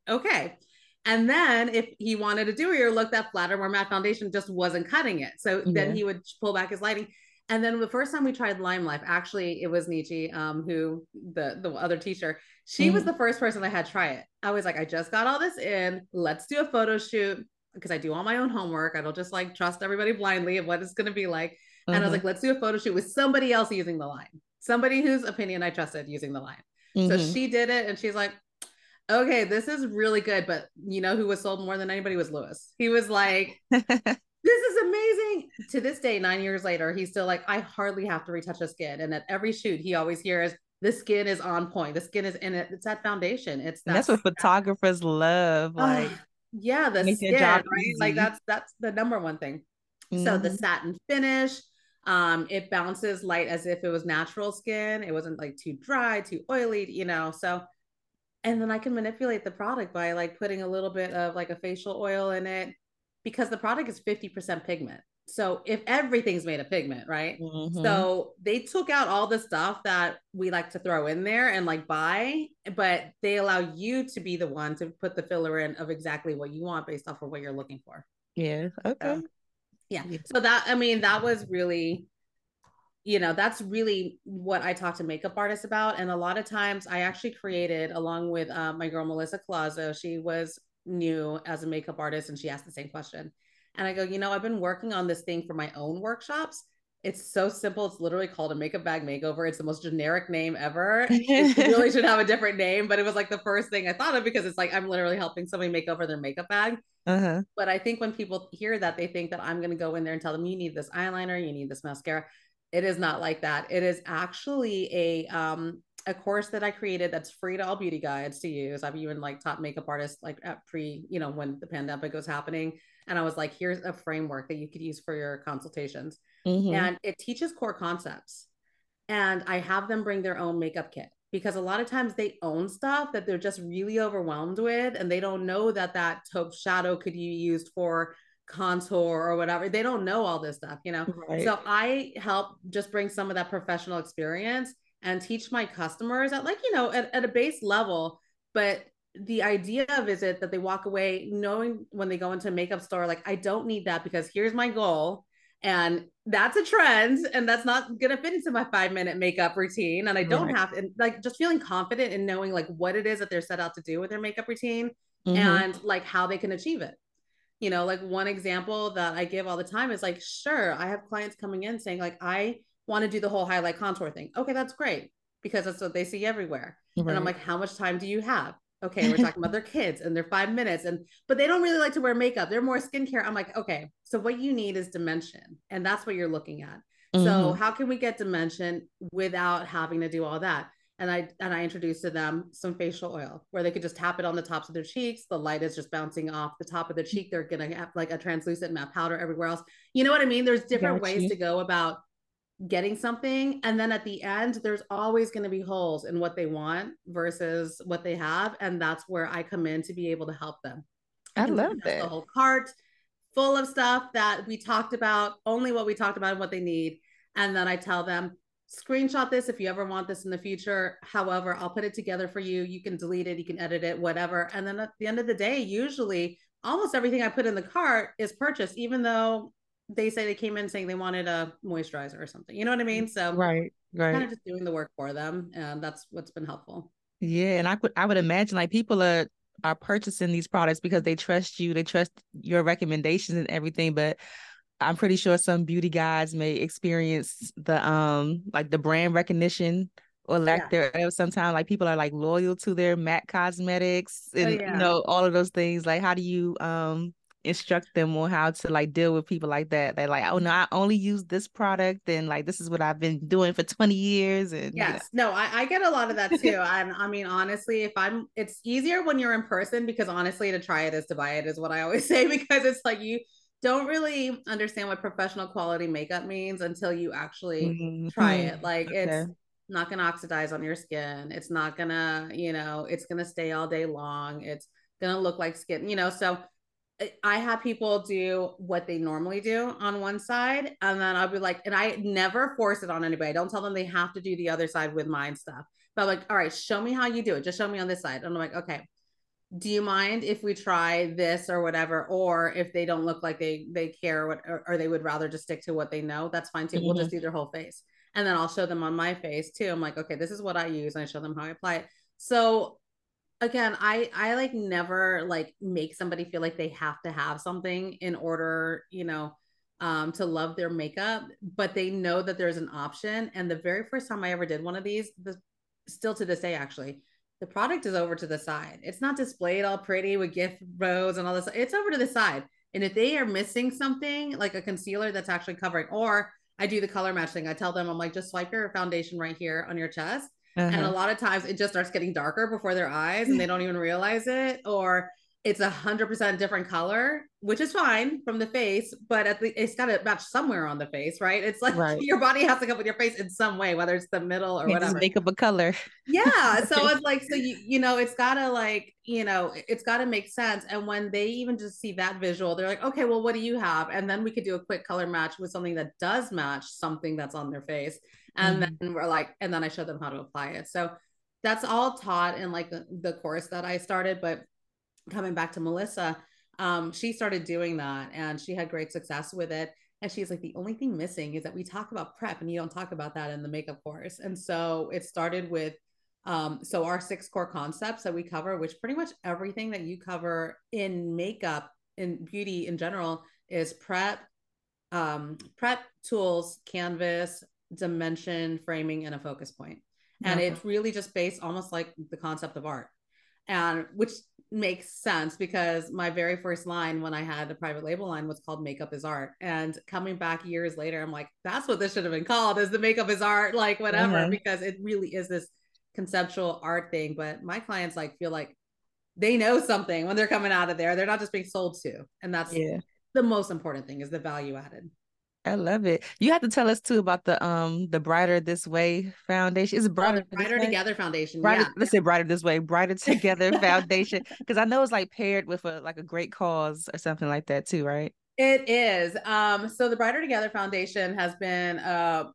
Okay. And then if he wanted a dewier look, that flatter, more matte foundation just wasn't cutting it. So yeah. then he would pull back his lighting. And then the first time we tried Lime Life, actually, it was Nietzsche, um, who the the other teacher. She mm. was the first person I had try it. I was like, I just got all this in. Let's do a photo shoot. because I do all my own homework. I don't just like trust everybody blindly of what it's going to be like. And I was Mhm. like, let's do a photo shoot with somebody else using the line, somebody whose opinion I trusted using the line. So Mhm. she did it and she's like, okay, this is really good. But you know who was sold more than anybody was Lewis. He was like, this is amazing. To this day, nine years later, he's still like, I hardly have to retouch the skin. And at every shoot, he always hears, the skin is on point. The skin is in it. It's that foundation. It's and that's what photographers love. Like, Ah, yeah, the skin, right? Like that's that's the number one thing. So the mhm. satin finish, um, it bounces light as if it was natural skin. It wasn't like too dry, too oily, you know. So, and then I can manipulate the product by like putting a little bit of like a facial oil in it because the product is 50% pigment. So if everything's made of pigment, right? Mhm. So they took out all the stuff that we like to throw in there and like buy, but they allow you to be the one to put the filler in of exactly what you want based off of what you're looking for. yeah. Okay. So, yeah. Yeah. So that I mean that was really you know that's really what I talk to makeup artists about and a lot of times I actually created along with uh, my girl Melissa Colazo she was new as a makeup artist and she asked the same question and I go you know I've been working on this thing for my own workshops it's so simple it's literally called a makeup bag makeover it's the most generic name ever it really should have a different name but it was like the first thing I thought of because it's like I'm literally helping somebody make over their makeup bag Uh-huh. but I think when people hear that, they think that I'm going to go in there and tell them, you need this eyeliner, you need this mascara. It is not like that. It is actually a um a course that I created that's free to all beauty guides to use. I've even like taught makeup artists like at pre, you know, when the pandemic was happening. And I was like, here's a framework that you could use for your consultations. Mhm. And it teaches core concepts. And I have them bring their own makeup kit because a lot of times they own stuff that they're just really overwhelmed with and they don't know that that taupe shadow could be used for contour or whatever. They don't know all this stuff, you know. Right. So I help just bring some of that professional experience and teach my customers at like, you know, at, at a base level, but the idea of is it that they walk away knowing when they go into a makeup store, like, I don't need that because here's my goal. And that's a trend, and that's not gonna fit into my five minute makeup routine. And I don't Right. have and like just feeling confident in knowing like what it is that they're set out to do with their makeup routine Mhm. and like how they can achieve it. You know, like one example that I give all the time is like, sure, I have clients coming in saying, like, I want to do the whole highlight contour thing. Okay, that's great because that's what they see everywhere. And I'm like, how much time do you have? Okay, we're talking about their kids and their five minutes, and but they don't really like to wear makeup. They're more skincare. I'm like, okay, so what you need is dimension, and that's what you're looking at. So Mhm. how can we get dimension without having to do all that? And I and I introduced to them some facial oil where they could just tap it on the tops of their cheeks. The light is just bouncing off the top of the cheek. They're gonna have like a translucent matte powder everywhere else. You know what I mean? There's different Got ways to go about getting something. And then at the end, there's always going to be holes in what they want versus what they have. And that's where I come in to be able to help them. I can love that. The whole cart full of stuff that we talked about, only what we talked about and what they need. And then I tell them, screenshot this if you ever want this in the future. However, I'll put it together for you. You can delete it, you can edit it, whatever. And then at the end of the day, usually almost everything I put in the cart is purchased, even though they say they came in saying they wanted a moisturizer or something. You know what I mean? So Right. Right. kind of just doing the work for them. And that's what's been helpful. Yeah, and I would I would imagine like people are are purchasing these products because they trust you, they trust your recommendations and everything, but I'm pretty sure some beauty guys may experience the um like the brand recognition or lack thereof. Sometimes like people are like loyal to their MAC cosmetics and yeah. you know all of those things. Like how do you um instruct them on how to like deal with people like that? They're like, oh no, I only use this product and like this is what I've been doing for 20 years and you know. Yes. No, I, I get a lot of that too. and I mean, honestly, if I'm, it's easier when you're in person because honestly, to try it is to buy it, is what I always say, because it's like you don't really understand what professional quality makeup means until you actually try Mhm. it. Like Okay. it's not going to oxidize on your skin. It's not going to, you know, it's going to stay all day long. It's going to look like skin, you know, so I- have people do what they normally do on one side, and then I'll be like, and I never force it on anybody. I don't tell them they have to do the other side with mine stuff. But I'm like, all right, show me how you do it. Just show me on this side. And I'm like, okay, do you mind if we try this or whatever? Or if they don't look like they they care what or, or they would rather just stick to what they know, that's fine too. We'll just mm-hmm. do their whole face. And then I'll show them on my face too. I'm like, okay, this is what I use. And I show them how I apply it. So again i i like never like make somebody feel like they have to have something in order you know um to love their makeup but they know that there's an option. And the very first time i ever did one of these the still to this day actually the product is over to the side. It's not displayed all pretty with gift rows and all this it's over to the side. And if they are missing something like a concealer that's actually covering or i do the color match thing i tell them i'm like just swipe your foundation right here on your chest uh-huh. And a uh-huh. lot of times it just starts getting darker before their eyes and they don't even realize it. Or it's a hundred percent different color, which is fine from the face, but at the it's got to match somewhere on the face, right? It's like right. your body has to come with your face in some way, whether it's the middle or whatever. make up a color. Yeah. So it's like, so you, you know, it's gotta like, you know, it's gotta make sense. And when they even just see that visual, they're like, okay, well, what do you have? And then we could do a quick color match with something that does match something that's on their face. And mm-hmm. then we're like, and then I show them how to apply it. So that's all taught in like the, course that I started, but coming back to Melissa, um, she started doing that and she had great success with it. And she's like, the only thing missing is that we talk about prep and you don't talk about that in the makeup course. And so it started with, um, so our six core concepts that we cover, which pretty much everything that you cover in makeup, in beauty in general, is prep, um, prep tools, canvas, dimension, framing, and a focus point. And it's really just based almost like the concept of art. And which makes sense because my very first line when I had a private label line was called Makeup is Art. And coming back years later, I'm like, that's what this should have been called is the makeup is art, like whatever, mm-hmm. because it really is this conceptual art thing. But my clients like feel like they know something when they're coming out of there. They're not just being sold to. And that's yeah. the most important thing is the value added. I love it. You have to tell us too about the um the Brighter This Way Foundation. Is Brighter, oh, Brighter Together Foundation? Brighter, yeah. Let's say Brighter This Way, Brighter Together Foundation, because I know it's like paired with a like a great cause or something like that too, right? It is. Um, so the Brighter Together Foundation has been uh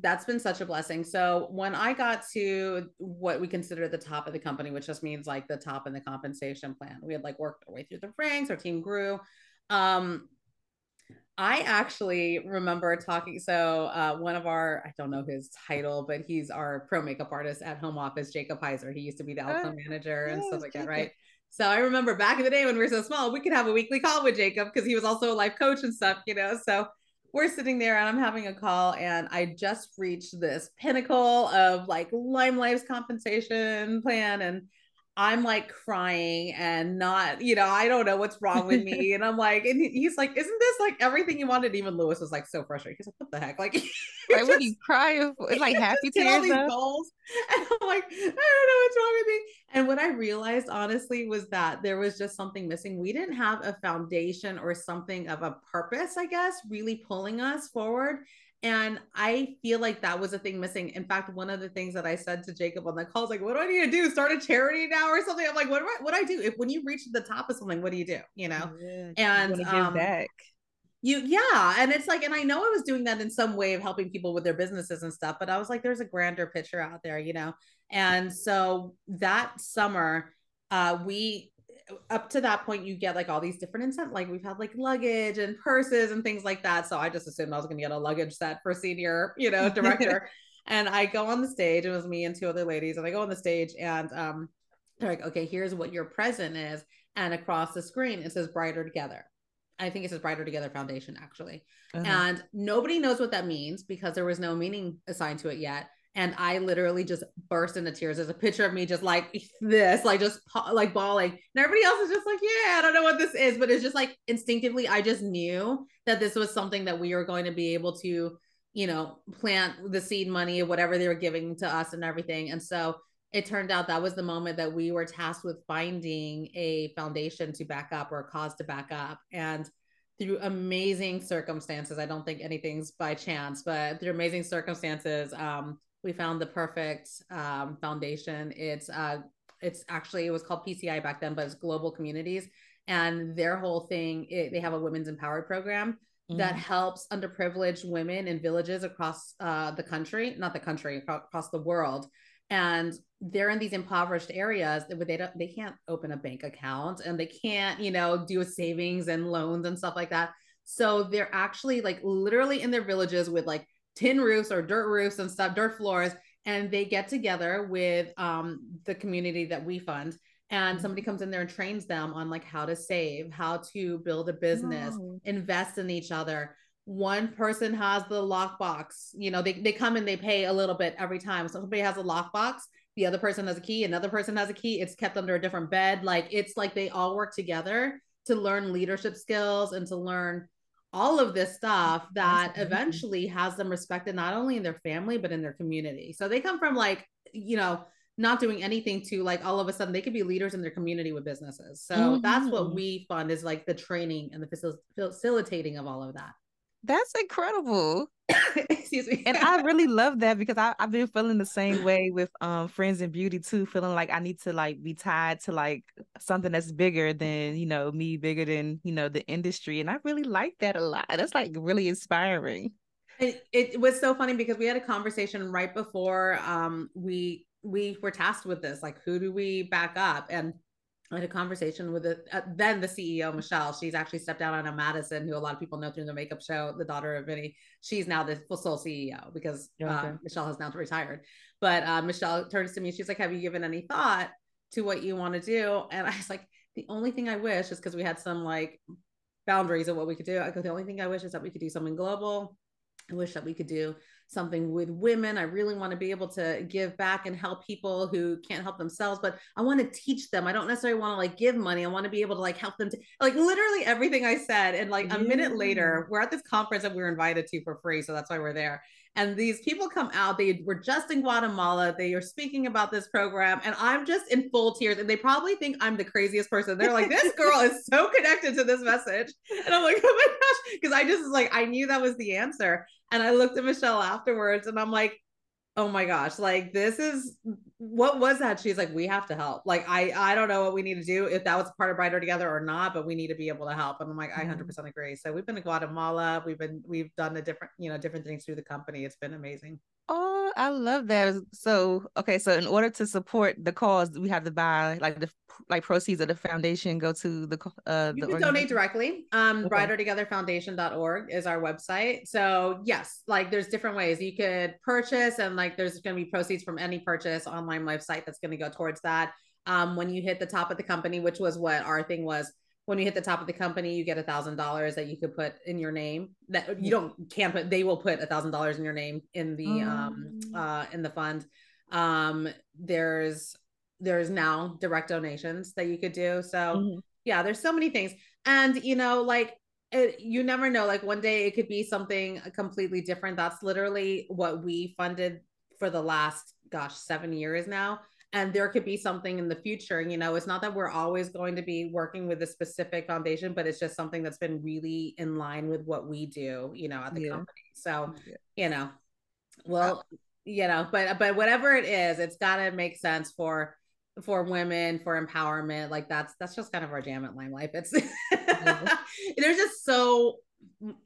that's been such a blessing. So when I got to what we consider the top of the company, which just means like the top in the compensation plan, we had like worked our way through the ranks, our team grew. Um, I actually remember talking. So uh, one of our, I don't know his title, but he's our pro makeup artist at home office, Jacob Heiser. He used to be the outcome oh, manager and yes, stuff like Jacob. that, right? So I remember back in the day when we were so small, we could have a weekly call with Jacob because he was also a life coach and stuff, you know. So we're sitting there and I'm having a call and I just reached this pinnacle of like Lime Life's compensation plan and I'm like crying and not, you know, I don't know what's wrong with me. and I'm like, and he's like, isn't this like everything you wanted? Even Lewis was like so frustrated. He's like, what the heck? Like, why would you cry? It's like happy tears. All these goals. And I'm like, I don't know what's wrong with me. And what I realized honestly was that there was just something missing. We didn't have a foundation or something of a purpose, I guess, really pulling us forward. And I feel like that was a thing missing. In fact, one of the things that I said to Jacob on the call is like, what do I need to do? Start a charity now or something? I'm like, what do I, what do I do? If when you reach the top of something, what do you do? You know? Yeah, and you um, back. You yeah. And it's like, and I know I was doing that in some way of helping people with their businesses and stuff, but I was like, there's a grander picture out there, you know? And so that summer, uh, we up to that point you get like all these different incent like we've had like luggage and purses and things like that. So i just assumed i was going to get a luggage set for senior you know director. And i go on the stage it was me and two other ladies and i go on the stage and um they're like okay here's what your present is. And across the screen it says brighter together. I think it says Brighter Together Foundation, actually. Uh-huh. And nobody knows what that means because there was no meaning assigned to it yet and I literally just burst into tears. There's a picture of me just like this, like just like bawling, and everybody else is just like, "Yeah, I don't know what this is," but it's just like instinctively, I just knew that this was something that we were going to be able to, you know, plant the seed money, whatever they were giving to us, and everything. And so it turned out that was the moment that we were tasked with finding a foundation to back up or a cause to back up, and through amazing circumstances. I don't think anything's by chance, but through amazing circumstances, um, we found the perfect um, foundation. It's uh, it's actually it was called PCI back then, but it's Global Communities, and their whole thing it, they have a women's empowered program mm-hmm. that helps underprivileged women in villages across uh, the country, not the country, across the world. And they're in these impoverished areas that they don't they can't open a bank account and they can't you know do savings and loans and stuff like that. So they're actually like literally in their villages with like tin roofs or dirt roofs and stuff, dirt floors, and they get together with um, the community that we fund and somebody comes in there and trains them on like how to save, how to build a business, Wow. invest in each other. One person has the lockbox. You know, they, they come and they pay a little bit every time. So somebody has a lockbox, the other person has a key, another person has a key. It's kept under a different bed. Like it's like they all work together to learn leadership skills and to learn all of this stuff that eventually has them respected not only in their family but in their community. So they come from like, you know, not doing anything to like all of a sudden they could be leaders in their community with businesses. So that's what Mhm. we fund is like the training and the facil- facilitating of all of that. That's incredible. Excuse me. And I really love that because I, I've been feeling the same way with um Friends in Beauty too, feeling like I need to like be tied to like something that's bigger than, you know, me, bigger than, you know, the industry. And I really like that a lot. That's like really inspiring. it, it was so funny because we had a conversation right before um we we were tasked with this like who do we back up and I had a conversation with it uh, then the CEO Michelle. She's actually stepped down on a Madison who a lot of people know through the makeup show the daughter of Vinny. She's now the full sole CEO because Okay. um, Michelle has now retired. But uh, Michelle turns to me she's like have you given any thought to what you want to do? And I was like the only thing I wish is because we had some like boundaries of what we could do. I go the only thing I wish is that we could do something global. I wish that we could do something with women. I really want to be able to give back and help people who can't help themselves, but I want to teach them. I don't necessarily want to like give money. I want to be able to like help them to like literally everything I said. And like a minute later, we're at this conference that we were invited to for free. So that's why we're there. And these people come out, they were just in Guatemala. They are speaking about this program, and I'm just in full tears. And they probably think I'm the craziest person. They're like, this girl is so connected to this message. And I'm like, oh my gosh. Because I just was like, I knew that was the answer. And I looked at Michelle afterwards and I'm like, oh my gosh, like this is what was that? She's like, we have to help. Like, I I don't know what we need to do if that was part of Brighter Together or not, but we need to be able to help. And I'm like, I Mhm. 100% agree. So we've been to Guatemala. We've been we've done the different you know different things through the company. It's been amazing. Oh, I love that. So, okay, so in order to support the cause, we have to buy like the like proceeds of the foundation go to the uh You the can donate directly. Um, Okay. brightertogetherfoundation.org is our website. So yes, like there's different ways you could purchase and like there's going to be proceeds from any purchase online website that's going to go towards that. Um, when you hit the top of the company, which was what our thing was, when you hit the top of the company, you get a thousand dollars that you could put in your name. That you don't can't put. They will put a thousand dollars in your name in the um Mm. uh in the fund. Um, there's there's now direct donations that you could do. So Mhm. yeah there's so many things and you know like it, you never know like one day it could be something completely different that's literally what we funded for the last gosh seven years now and there could be something in the future you know it's not that we're always going to be working with a specific foundation but it's just something that's been really in line with what we do you know at the Yeah. company so Yeah. you know well you know but but whatever it is it's got to make sense for for women for empowerment like that's that's just kind of our jam at lime life it's there's just so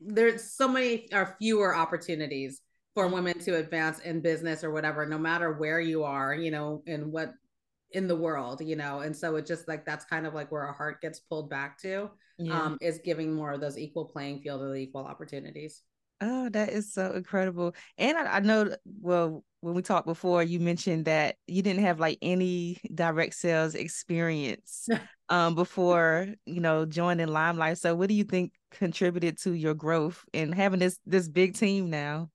there's so many or fewer opportunities for women to advance in business or whatever no matter where you are you know in what in the world you know and so it just like that's kind of like where our heart gets pulled back to Yeah. um is giving more of those equal playing field of the equal opportunities Oh, that is so incredible. And I, I know, well, when we talked before, you mentioned that you didn't have like any direct sales experience um before, you know, joining Lime Life. So what do you think contributed to your growth and having this this big team now?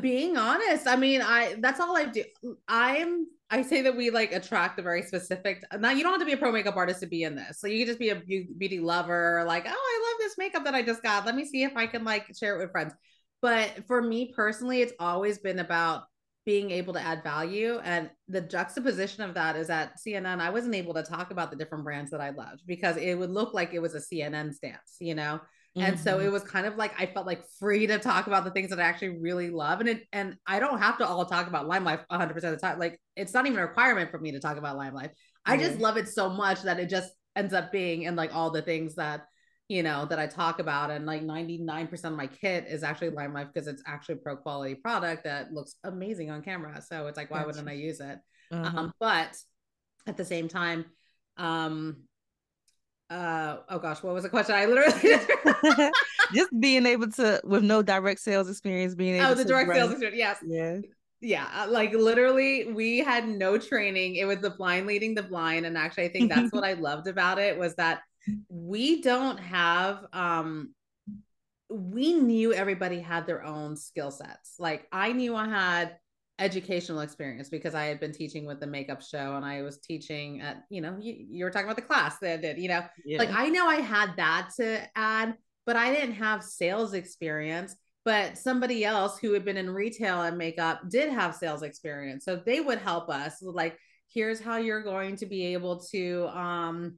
Being honest i mean i that's all i do. I'm i say that we like attract a very specific now you don't have to be a pro makeup artist to be in this. So you can just be a beauty lover like oh i love this makeup that i just got. Let me see if i can like share it with friends. But for me personally it's always been about being able to add value and the juxtaposition of that is at cnn i wasn't able to talk about the different brands that i loved because it would look like it was a cnn stance you know and so it was kind of like I felt like free to talk about the things that I actually really love. And it and I don't have to all talk about Lime Life 100% of the time. Like it's not even a requirement for me to talk about Lime Life. I just love it so much that it just ends up being in like all the things that you know that I talk about. And like 99% of my kit is actually Lime Life because it's actually a pro quality product that looks amazing on camera. So it's like, why Gotcha. wouldn't I use it? Uh-huh. Um, but at the same time, um uh oh gosh, what was the question? I literally Just being able to, with no direct sales experience, being able oh the to direct sales experience. Yes. Yeah. yeah, uh, like literally, we had no training. It was the blind leading the blind, and actually, I think that's what I loved about it was that we don't have um we knew everybody had their own skill sets. Like I knew I had educational experience because I had been teaching with the makeup show and I was teaching at, you know, you, you were talking about the class that did, you know, yeah. like I know I had that to add, but I didn't have sales experience. But somebody else who had been in retail and makeup did have sales experience. So they would help us like, here's how you're going to be able to um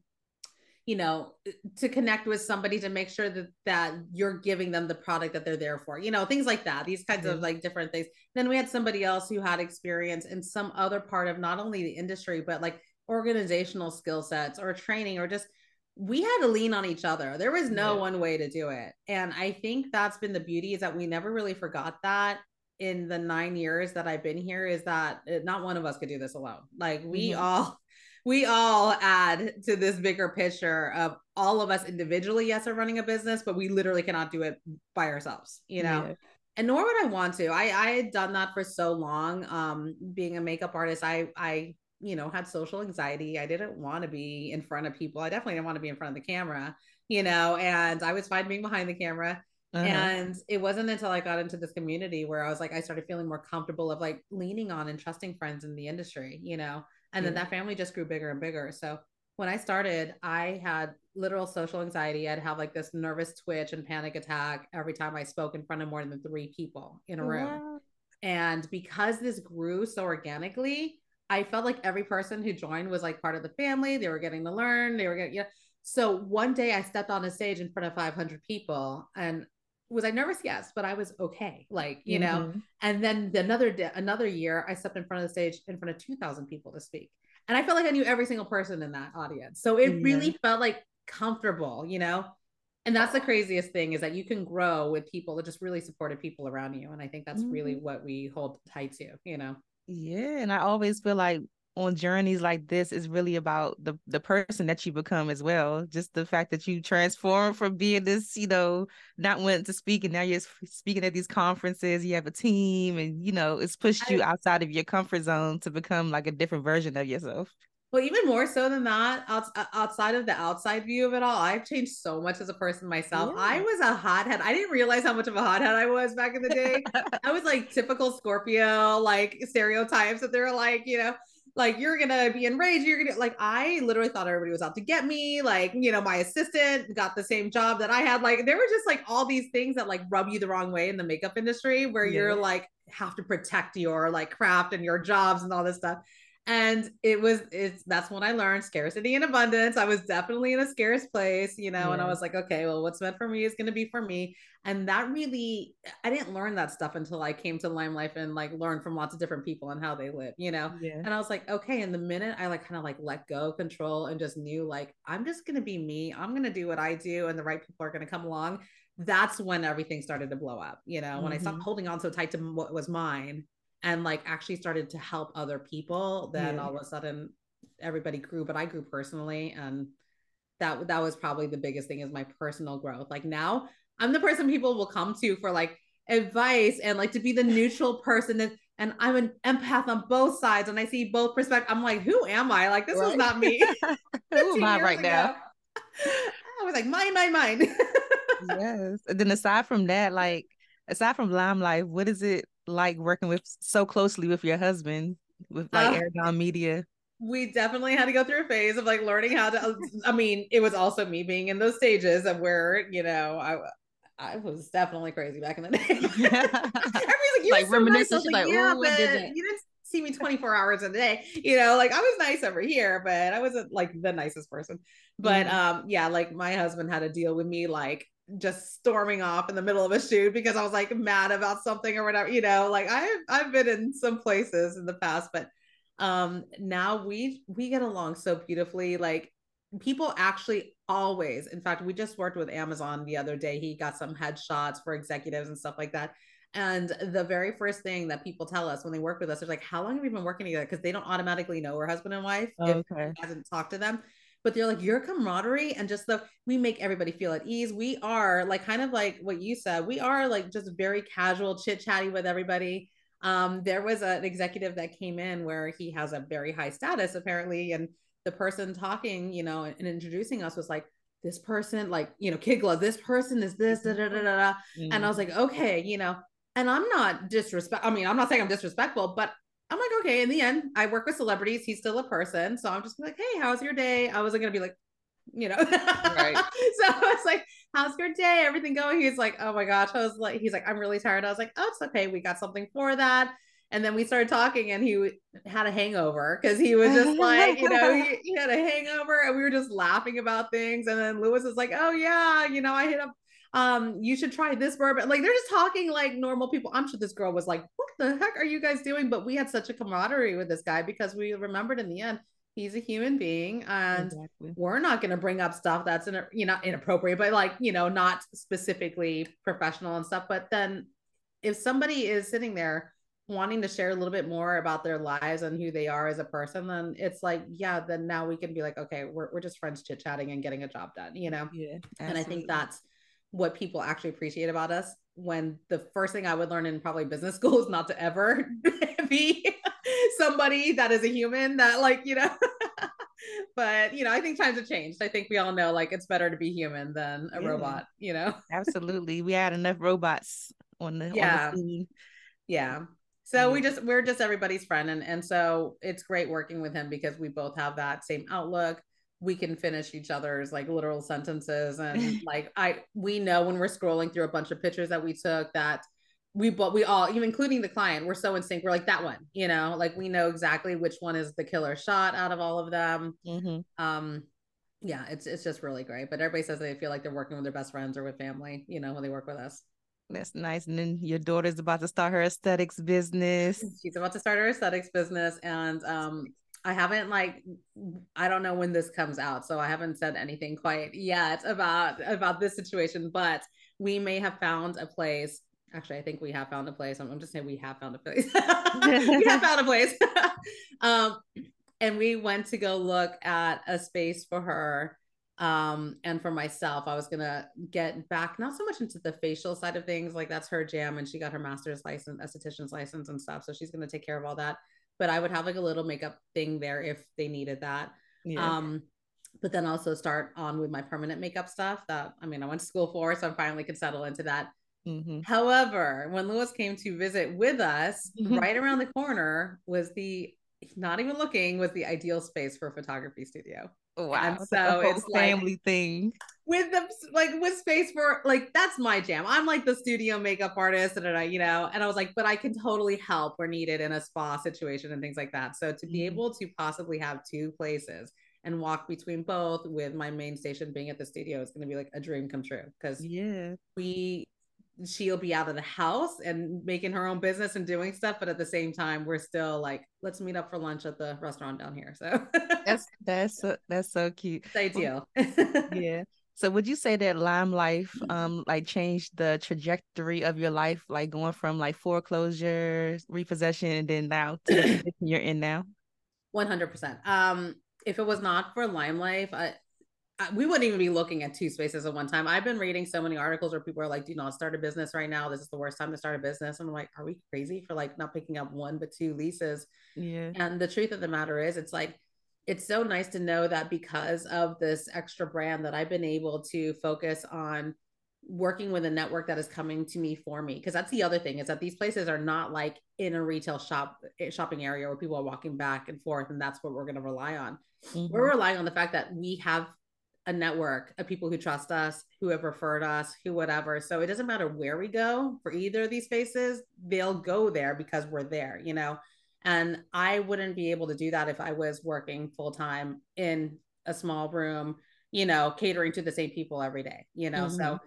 you know to connect with somebody to make sure that that you're giving them the product that they're there for you know things like that these kinds mm-hmm. of like different things then we had somebody else who had experience in some other part of not only the industry but like organizational skill sets or training or just we had to lean on each other there was no yeah. one way to do it and i think that's been the beauty is that we never really forgot that in the nine years that I've been here is that uh, not one of us could do this alone. Like we mm-hmm. all we all add to this bigger picture of all of us individually yes are running a business but we literally cannot do it by ourselves you know? Yeah. and nor would i want to. I i had done that for so long um being a makeup artist. I i you know had social anxiety. I didn't want to be in front of people. I definitely didn't want to be in front of the camera you know? And i was fine being behind the camera. Uh-huh. And it wasn't until I got into this community where I was like, I started feeling more comfortable of like leaning on and trusting friends in the industry, you know, and then mm-hmm. that family just grew bigger and bigger. So when I started, I had literal social anxiety. I'd have like this nervous twitch and panic attack every time I spoke in front of more than three people in a room. Wow. And because this grew so organically, I felt like every person who joined was like part of the family. They were getting to learn. They were getting, yeah. So one day I stepped on a stage in front of 500 people and was I nervous? Yes, but I was okay. Like, you mm-hmm. know, and then another day, another year, I stepped in front of the stage in front of 2,000 people to speak. And I felt like I knew every single person in that audience. So it mm-hmm. really felt like comfortable, you know? And that's the craziest thing is that you can grow with people that just really supported people around you. And I think that's mm-hmm. really what we hold tight to, you know? Yeah. And I always feel like on journeys like this is really about the the person that you become as well. Just the fact that you transform from being this, you know, not wanting to speak and now you're speaking at these conferences. You have a team, and you know, it's pushed you outside of your comfort zone to become like a different version of yourself. Well, even more so than that, uh, outside of the outside view of it all, I've changed so much as a person myself. Yeah. I was a hothead. I didn't realize how much of a hothead I was back in the day. I was like typical Scorpio, like stereotypes that they're like, you know, like you're gonna be enraged you're gonna like i literally thought everybody was out to get me like you know my assistant got the same job that i had like there were just like all these things that like rub you the wrong way in the makeup industry where yeah. you're like have to protect your like craft and your jobs and all this stuff and it was it's that's when i learned scarcity and abundance i was definitely in a scarce place you know yeah. and i was like okay well what's meant for me is going to be for me and that really i didn't learn that stuff until i came to lime life and like learned from lots of different people and how they live you know yeah. and i was like okay and the minute i like kind of like let go control and just knew like i'm just going to be me i'm going to do what i do and the right people are going to come along that's when everything started to blow up you know mm-hmm. when i stopped mm-hmm. holding on so tight to what was mine and like actually started to help other people, then yeah. all of a sudden everybody grew, but I grew personally. And that that was probably the biggest thing is my personal growth. Like now I'm the person people will come to for like advice and like to be the neutral person and and I'm an empath on both sides and I see both perspectives. I'm like, who am I? Like this right. was not me. who am I right ago. now? I was like, mine, mine, mine. yes. And then aside from that, like aside from Lime Life, what is it like working with so closely with your husband with like uh, Aragon Media? We definitely had to go through a phase of like learning how to. I mean, it was also me being in those stages of where you know I I was definitely crazy back in the day. Everybody's like, you like reminiscent. Like, like, yeah, but did you didn't see me 24 hours a day. You know, like I was nice over here, but I wasn't like the nicest person. But mm-hmm. um, yeah, like my husband had to deal with me like just storming off in the middle of a shoot because I was like mad about something or whatever, you know, like I've I've been in some places in the past, but um now we we get along so beautifully. Like people actually always, in fact, we just worked with Amazon the other day. He got some headshots for executives and stuff like that. And the very first thing that people tell us when they work with us is like, how long have you been working together? Because they don't automatically know we're husband and wife oh, if okay. hasn't talked to them but they're like your camaraderie and just the we make everybody feel at ease. We are like kind of like what you said. We are like just very casual, chit chatty with everybody. um, there was an executive that came in where he has a very high status apparently, and the person talking, you know, and, introducing us was like, this person, like, you know, kid glove, this person is this, da, da, da, da, da. Mm-hmm. and I was like, okay, you know, and I'm not disrespect. I mean, I'm not saying I'm disrespectful, but I'm like, okay. In the end, I work with celebrities. He's still a person, so I'm just like, hey, how's your day? I wasn't gonna be like, you know, right. so I was like, how's your day? Everything going? He's like, oh my gosh. I was like, he's like, I'm really tired. I was like, oh, it's okay. We got something for that. And then we started talking, and he had a hangover because he was just like, you know, he, he, had a hangover, and we were just laughing about things. And then Lewis is like, oh yeah, you know, I hit up um, you should try this bourbon. Like they're just talking like normal people. I'm sure this girl was like, what the heck are you guys doing? But we had such a camaraderie with this guy because we remembered in the end he's a human being and exactly. we're not going to bring up stuff that's in, you know inappropriate but like you know not specifically professional and stuff but then if somebody is sitting there wanting to share a little bit more about their lives and who they are as a person then it's like yeah then now we can be like okay we're, we're just friends chit chatting and getting a job done you know yeah absolutely. and i think that's what people actually appreciate about us when the first thing I would learn in probably business school is not to ever be somebody that is a human that like, you know, but you know, I think times have changed. I think we all know like it's better to be human than a yeah. robot, you know? Absolutely. We had enough robots on the, yeah. On the yeah. So we just we're just everybody's friend and and so it's great working with him because we both have that same outlook we can finish each other's like literal sentences and like i we know when we're scrolling through a bunch of pictures that we took that we but we all even including the client we're so in sync we're like that one you know like we know exactly which one is the killer shot out of all of them mm-hmm. um yeah it's it's just really great but everybody says they feel like they're working with their best friends or with family you know when they work with us that's nice. And then your daughter's about to start her aesthetics business. She's about to start her aesthetics business. And um, I haven't like I don't know when this comes out, so I haven't said anything quite yet about about this situation, but we may have found a place. Actually, I think we have found a place. I'm, I'm just saying we have found a place. we have found a place. um, and we went to go look at a space for her. Um, and for myself, I was gonna get back not so much into the facial side of things, like that's her jam, and she got her master's license, esthetician's license, and stuff. So she's gonna take care of all that but I would have like a little makeup thing there if they needed that. Yeah. Um, but then also start on with my permanent makeup stuff that I mean I went to school for, so I finally could settle into that. Mm-hmm. However, when Lewis came to visit with us, mm-hmm. right around the corner was the not even looking was the ideal space for a photography studio. Wow. And so it's family like, thing. With the like with space for like that's my jam. I'm like the studio makeup artist and I, you know, and I was like, but I can totally help where needed in a spa situation and things like that. So to be mm-hmm. able to possibly have two places and walk between both with my main station being at the studio is going to be like a dream come true because yeah we she'll be out of the house and making her own business and doing stuff but at the same time we're still like let's meet up for lunch at the restaurant down here so. That's that's so, that's so cute. It's ideal yeah. So would you say that Lime Life um like changed the trajectory of your life like going from like foreclosure repossession and then now to the you're in now? 100% um if it was not for Lime Life I, we wouldn't even be looking at two spaces at one time. I've been reading so many articles where people are like, do not start a business right now. This is the worst time to start a business. And I'm like, are we crazy for like not picking up one but two leases? Yeah. And the truth of the matter is, it's like, it's so nice to know that because of this extra brand that I've been able to focus on working with a network that is coming to me for me because that's the other thing is that these places are not like in a retail shop eh, shopping area where people are walking back and forth and that's what we're going to rely on mm-hmm. we're relying on the fact that we have a network of people who trust us, who have referred us, who whatever. So it doesn't matter where we go for either of these spaces, they'll go there because we're there, you know. And I wouldn't be able to do that if I was working full time in a small room, you know, catering to the same people every day, you know. Mm-hmm. So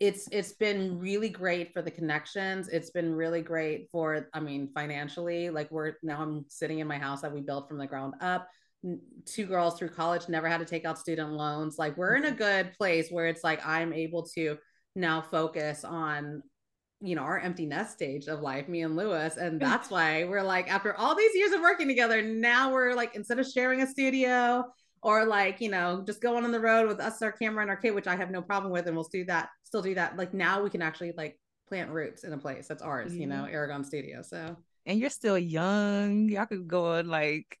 it's it's been really great for the connections. It's been really great for I mean financially, like we're now I'm sitting in my house that we built from the ground up two girls through college never had to take out student loans like we're in a mm-hmm. good place where it's like i'm able to now focus on you know our empty nest stage of life me and lewis and that's why we're like after all these years of working together now we're like instead of sharing a studio or like you know just going on the road with us our camera and our kid which i have no problem with and we'll do that still do that like now we can actually like plant roots in a place that's ours, mm-hmm. you know, Aragon Studio. So and you're still young. Y'all could go on like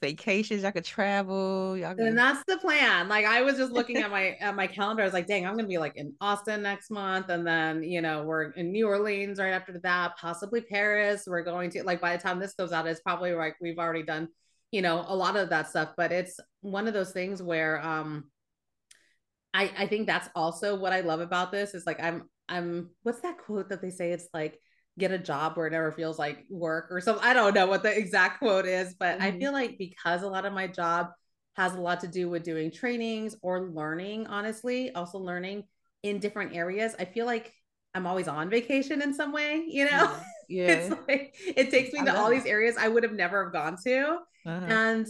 vacations, y'all could travel. Y'all could... And that's the plan. Like I was just looking at my at my calendar. I was like, dang, I'm gonna be like in Austin next month. And then, you know, we're in New Orleans right after that, possibly Paris. We're going to like by the time this goes out, it's probably like we've already done, you know, a lot of that stuff. But it's one of those things where um I I think that's also what I love about this is like I'm I'm what's that quote that they say? It's like get a job where it never feels like work or something. I don't know what the exact quote is, but mm-hmm. I feel like because a lot of my job has a lot to do with doing trainings or learning, honestly, also learning in different areas, I feel like I'm always on vacation in some way, you know? Yeah. yeah. it's like it takes me I to all that. these areas I would have never have gone to. Uh-huh. And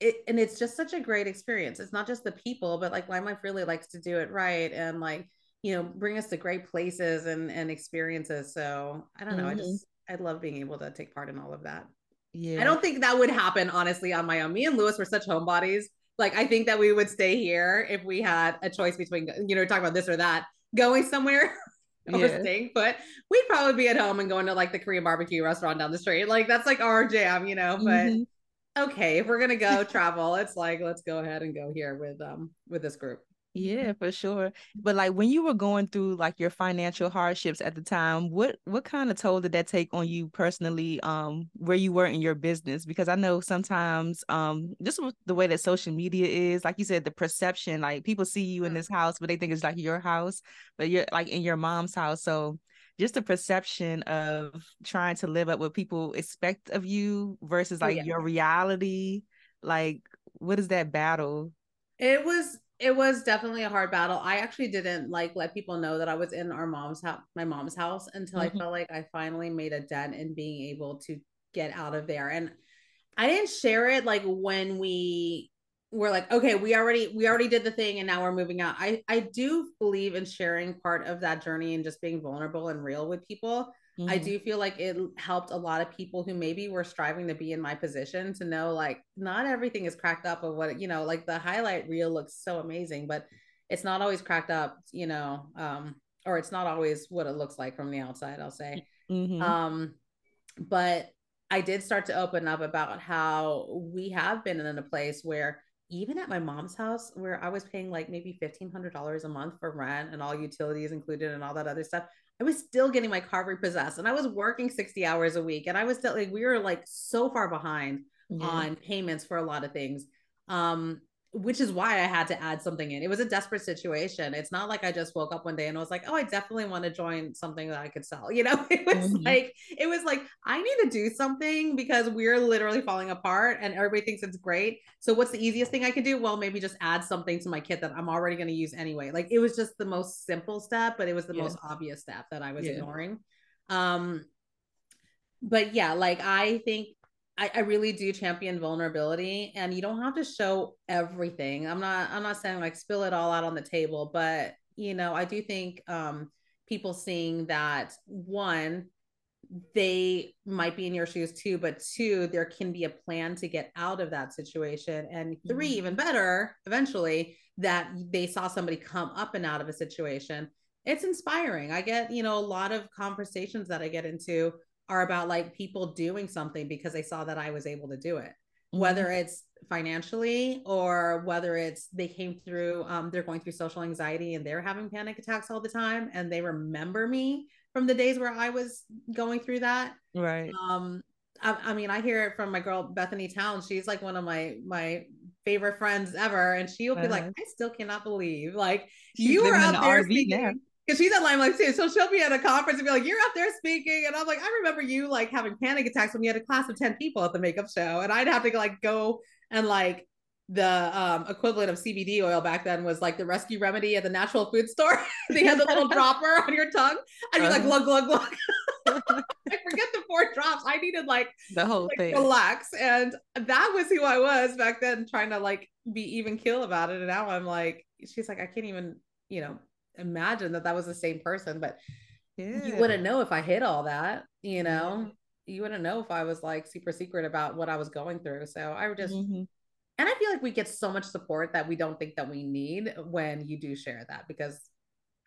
it and it's just such a great experience. It's not just the people, but like Lime Life really likes to do it right and like you know bring us to great places and and experiences. So i don't know mm-hmm. i just i love being able to take part in all of that. Yeah. i don't think that would happen honestly on my own. Me and lewis were such homebodies. Like i think that we would stay here if we had a choice between you know talk about this or that going somewhere or yeah. staying. Put we'd probably be at home and going to like the korean barbecue restaurant down the street. Like that's like our jam you know but mm-hmm. okay if we're gonna go travel it's like let's go ahead and go here with um with this group yeah, for sure. But like when you were going through like your financial hardships at the time, what what kind of toll did that take on you personally um where you were in your business? Because I know sometimes um just the way that social media is, like you said, the perception, like people see you in this house, but they think it's like your house, but you're like in your mom's house. So just the perception of trying to live up what people expect of you versus like yeah. your reality. Like what is that battle? It was it was definitely a hard battle. I actually didn't like let people know that I was in our mom's house, my mom's house, until mm-hmm. I felt like I finally made a dent in being able to get out of there. And I didn't share it like when we were like, okay, we already we already did the thing, and now we're moving out. I I do believe in sharing part of that journey and just being vulnerable and real with people. Mm-hmm. I do feel like it helped a lot of people who maybe were striving to be in my position to know like not everything is cracked up of what you know, like the highlight reel looks so amazing, but it's not always cracked up, you know, um, or it's not always what it looks like from the outside, I'll say. Mm-hmm. Um, but I did start to open up about how we have been in a place where even at my mom's house where I was paying like maybe $1500 a month for rent and all utilities included and all that other stuff I was still getting my car repossessed and I was working 60 hours a week and I was still like we were like so far behind yeah. on payments for a lot of things. Um which is why I had to add something in. It was a desperate situation. It's not like I just woke up one day and I was like, "Oh, I definitely want to join something that I could sell." You know, it was mm-hmm. like it was like I need to do something because we're literally falling apart and everybody thinks it's great. So what's the easiest thing I could do? Well, maybe just add something to my kit that I'm already going to use anyway. Like it was just the most simple step, but it was the yeah. most obvious step that I was yeah. ignoring. Um but yeah, like I think I, I really do champion vulnerability and you don't have to show everything. I'm not I'm not saying like spill it all out on the table, but you know, I do think um people seeing that one they might be in your shoes too, but two, there can be a plan to get out of that situation. And 3 mm-hmm. even better, eventually, that they saw somebody come up and out of a situation. It's inspiring. I get, you know, a lot of conversations that I get into are about like people doing something because they saw that I was able to do it. Mm-hmm. Whether it's financially or whether it's they came through um, they're going through social anxiety and they're having panic attacks all the time and they remember me from the days where I was going through that. Right. Um I, I mean I hear it from my girl Bethany Town. She's like one of my my favorite friends ever and she'll be uh-huh. like I still cannot believe like She's you were out there speaking, now because she's at Lime Life too. So she'll be at a conference and be like, "You're out there speaking," and I'm like, "I remember you like having panic attacks when we had a class of ten people at the makeup show, and I'd have to like go and like the um, equivalent of CBD oil back then was like the rescue remedy at the natural food store. they had the little dropper on your tongue. I'd be like, glug glug glug. I forget the four drops. I needed like the whole like, thing. Relax, and that was who I was back then, trying to like be even kill about it. And now I'm like, she's like, I can't even, you know, imagine that that was the same person, but yeah. you wouldn't know if I hid all that, you know. Yeah. You wouldn't know if I was like super secret about what I was going through. So I would just mm-hmm. and I feel like we get so much support that we don't think that we need when you do share that because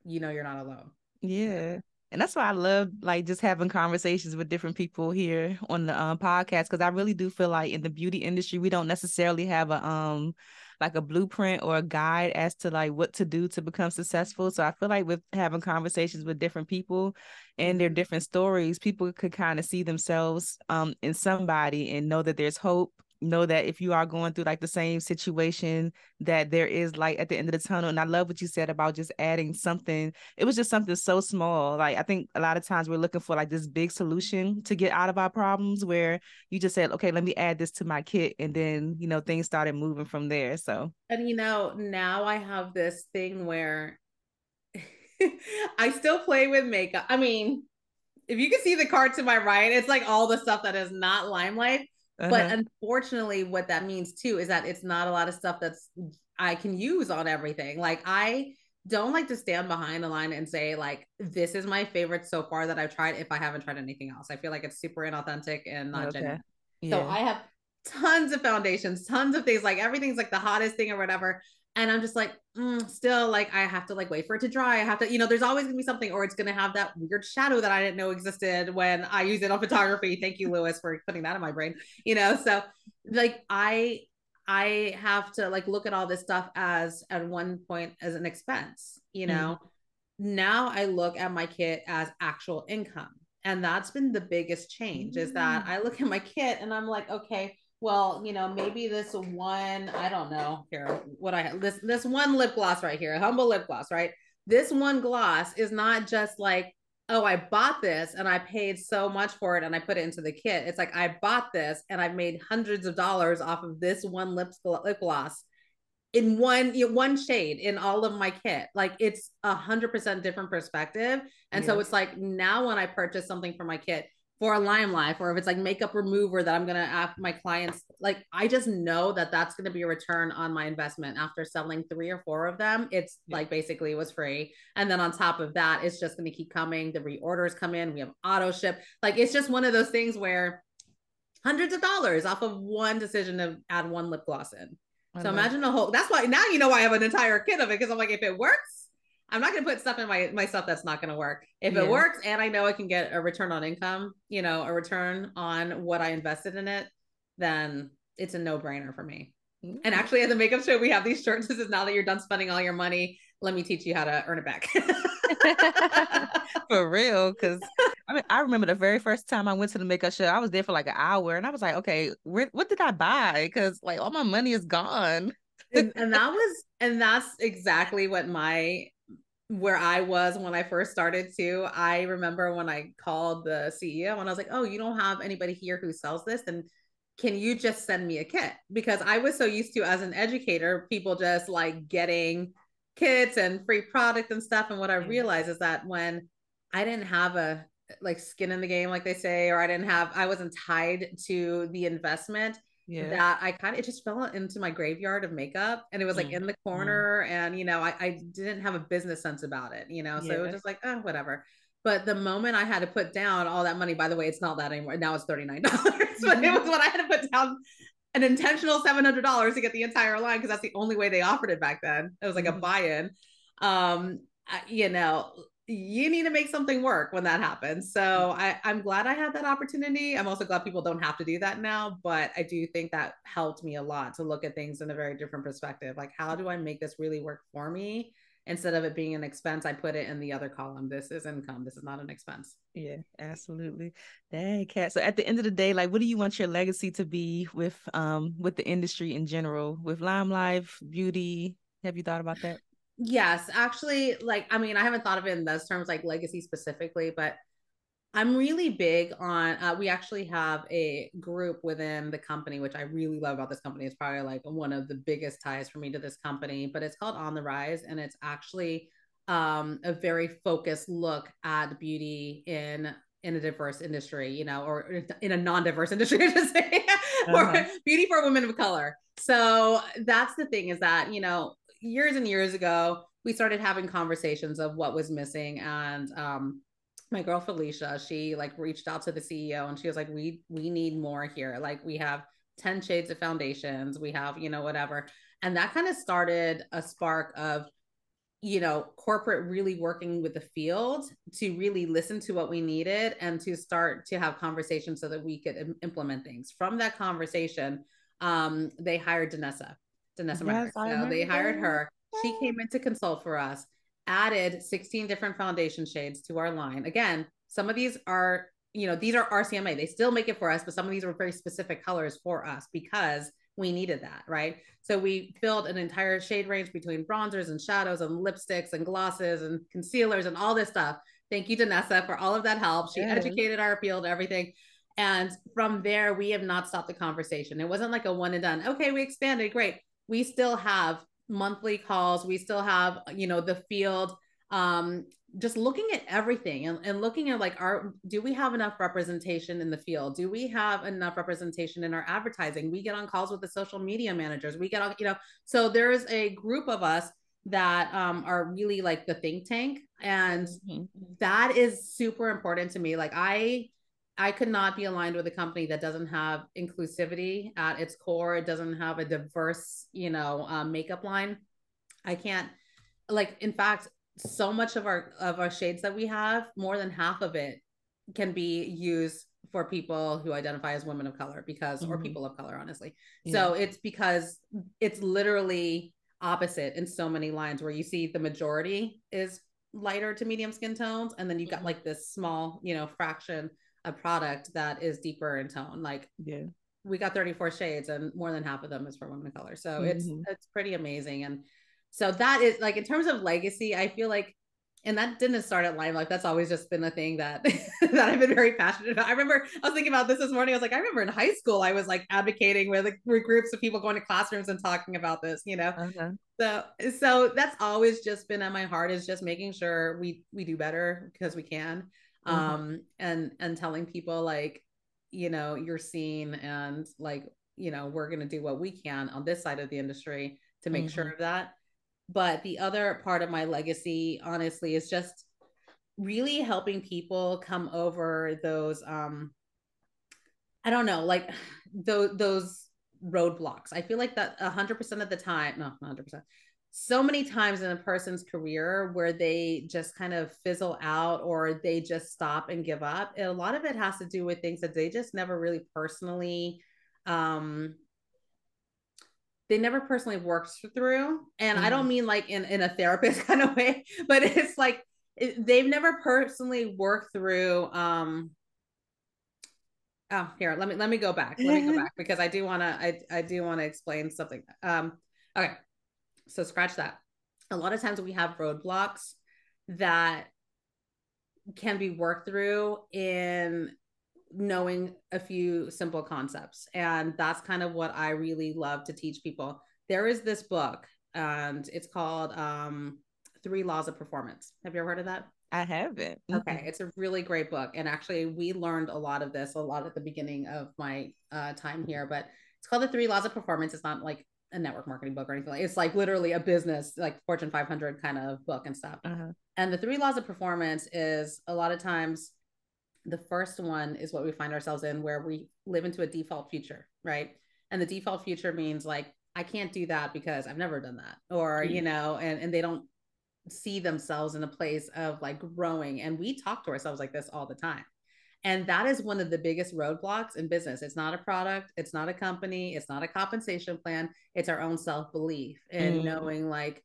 you know you're not alone. Yeah. And that's why I love like just having conversations with different people here on the um, podcast because I really do feel like in the beauty industry we don't necessarily have a um like a blueprint or a guide as to like what to do to become successful. So I feel like with having conversations with different people and their different stories, people could kind of see themselves um in somebody and know that there's hope know that if you are going through like the same situation that there is like at the end of the tunnel and i love what you said about just adding something. It was just something so small like i think a lot of times we're looking for like this big solution to get out of our problems where you just said okay let me add this to my kit and then you know things started moving from there so. And you know now i have this thing where i still play with makeup. I mean if you can see the card to my right it's like all the stuff that is not Lime Life uh-huh. But unfortunately, what that means too is that it's not a lot of stuff that's I can use on everything. Like I don't like to stand behind a line and say like this is my favorite so far that I've tried if I haven't tried anything else. I feel like it's super inauthentic and not okay. genuine. Yeah. So I have tons of foundations, tons of things like everything's like the hottest thing or whatever and i'm just like mm, still like i have to like wait for it to dry i have to you know there's always gonna be something or it's gonna have that weird shadow that i didn't know existed when i use it on photography thank you lewis for putting that in my brain you know so like i i have to like look at all this stuff as at one point as an expense you know mm-hmm. now i look at my kit as actual income and that's been the biggest change mm-hmm. is that mm. i look at my kit and i'm like okay well, you know, maybe this one, I don't know here, what I have this this one lip gloss right here, a humble lip gloss, right? This one gloss is not just like, oh, I bought this and I paid so much for it and I put it into the kit. It's like I bought this and I've made hundreds of dollars off of this one lip, lip gloss in one you know, one shade in all of my kit. Like it's a hundred percent different perspective. And yeah. so it's like now when I purchase something for my kit, for a lime life or if it's like makeup remover that i'm going to ask my clients like i just know that that's going to be a return on my investment. After selling three or four of them it's yeah. like basically it was free. And then on top of that it's just going to keep coming. The reorders come in. We have auto ship. Like it's just one of those things where hundreds of dollars off of one decision to add one lip gloss in. So imagine a whole that's why now you know why i have an entire kit of it because i'm like if it works I'm not going to put stuff in my my stuff that's not going to work. If yeah. it works and I know I can get a return on income, you know, a return on what I invested in it, then it's a no-brainer for me. Mm-hmm. And actually at the makeup show we have these shirts this is now that you're done spending all your money, let me teach you how to earn it back. for real cuz I mean I remember the very first time I went to the makeup show, I was there for like an hour and I was like, "Okay, where, what did I buy?" cuz like all my money is gone. and, and that was and that's exactly what my where I was when I first started too. I remember when I called the CEO and I was like, "Oh, you don't have anybody here who sells this, and can you just send me a kit?" Because I was so used to as an educator, people just like getting kits and free product and stuff. And what I mm-hmm. realized is that when I didn't have a like skin in the game, like they say, or I didn't have, I wasn't tied to the investment yeah. that I kind of it just fell into my graveyard of makeup and it was like mm. in the mm. corner mm. and you know I, I didn't have a business sense about it you know so yeah. it was just like oh whatever but the moment I had to put down all that money by the way it's not that anymore now it's $39 but mm-hmm. it was what I had to put down an intentional $700 to get the entire line because that's the only way they offered it back then it was like mm. a buy-in um you know you need to make something work when that happens. So mm-hmm. I, I'm glad I had that opportunity. I'm also glad people don't have to do that now, but I do think that helped me a lot to look at things in a very different perspective. Like, how do I make this really work for me? Instead of it being an expense, I put it in the other column. This is income. This is not an expense. Yeah, absolutely. Dang, Kat. So at the end of the day, like, what do you want your legacy to be with um with the industry in general, with Lime Life, beauty? Have you thought about that? Yes, actually, like, I mean, I haven't thought of it in those terms, like legacy specifically, but I'm really big on. Uh, we actually have a group within the company, which I really love about this company. It's probably like one of the biggest ties for me to this company, but it's called On the Rise, and it's actually um, a very focused look at beauty in in a diverse industry, you know, or in a non-diverse industry, I should say, uh-huh. or beauty for women of color. So that's the thing is that you know years and years ago, we started having conversations of what was missing. And um, my girl Felicia, she like reached out to the CEO and she was like, we we need more here. Like we have 10 shades of foundations, we have, you know, whatever. And that kind of started a spark of you know, corporate really working with the field to really listen to what we needed and to start to have conversations so that we could Im- implement things. From that conversation, um, they hired Danessa, Danessa yes, So they hired her. She came in to consult for us, added 16 different foundation shades to our line. Again, some of these are, you know, these are RCMA. They still make it for us, but some of these were very specific colors for us because we needed that, right? So we filled an entire shade range between bronzers and shadows and lipsticks and glosses and concealers and all this stuff. Thank you, Danessa, for all of that help. She yes. educated our field, everything. And from there, we have not stopped the conversation. It wasn't like a one and done. Okay, we expanded, great. We still have monthly calls. We still have, you know, the field um just looking at everything and, and looking at like our do we have enough representation in the field do we have enough representation in our advertising we get on calls with the social media managers we get on you know so there's a group of us that um, are really like the think tank and mm-hmm. that is super important to me like i i could not be aligned with a company that doesn't have inclusivity at its core it doesn't have a diverse you know um, makeup line i can't like in fact so much of our of our shades that we have more than half of it can be used for people who identify as women of color because mm-hmm. or people of color honestly yeah. so it's because it's literally opposite in so many lines where you see the majority is lighter to medium skin tones and then you've got mm-hmm. like this small you know fraction of product that is deeper in tone like yeah we got 34 shades and more than half of them is for women of color so mm-hmm. it's it's pretty amazing and so that is like in terms of legacy, I feel like and that didn't start at Lime Life. That's always just been a thing that that I've been very passionate about. I remember I was thinking about this this morning. I was like, I remember in high school, I was like advocating with, like, with groups of people going to classrooms and talking about this. You know, uh-huh. so so that's always just been at my heart is just making sure we we do better because we can, mm-hmm. um, and and telling people like, you know, you're seen and like, you know, we're gonna do what we can on this side of the industry to make mm-hmm. sure of that but the other part of my legacy, honestly, is just really helping people come over those um I don't know, like those those roadblocks. I feel like that 100% of the time, no, 100%. So many times in a person's career where they just kind of fizzle out or they just stop and give up. And a lot of it has to do with things that they just never really personally um they never personally worked through and mm-hmm. i don't mm-hmm. mean like in in a therapist kind of way but it's like it, they've never personally worked through um oh here let me let me go back let me go back because i do want to i i do want to explain something um okay so scratch that a lot of times we have roadblocks that can be worked through in knowing a few simple concepts. And that's kind of what I really love to teach people. There is this book, and it's called um, Three Laws of Performance. Have you ever heard of that? I haven't. Okay, it's a really great book, and actually, we learned a lot of this a lot at the beginning of my uh, time here. But it's called the Three Laws of Performance. It's not like a network marketing book or anything like it's like literally a business like fortune 500 kind of book and stuff uh-huh. and the three laws of performance is a lot of times the first one is what we find ourselves in where we live into a default future, right? And the default future means like, I can't do that because I've never done that. Or, mm-hmm. you know, and, and they don't see themselves in a place of like growing. And we talk to ourselves like this all the time. And that is one of the biggest roadblocks in business. It's not a product, it's not a company, it's not a compensation plan, it's our own self belief and mm-hmm. knowing like,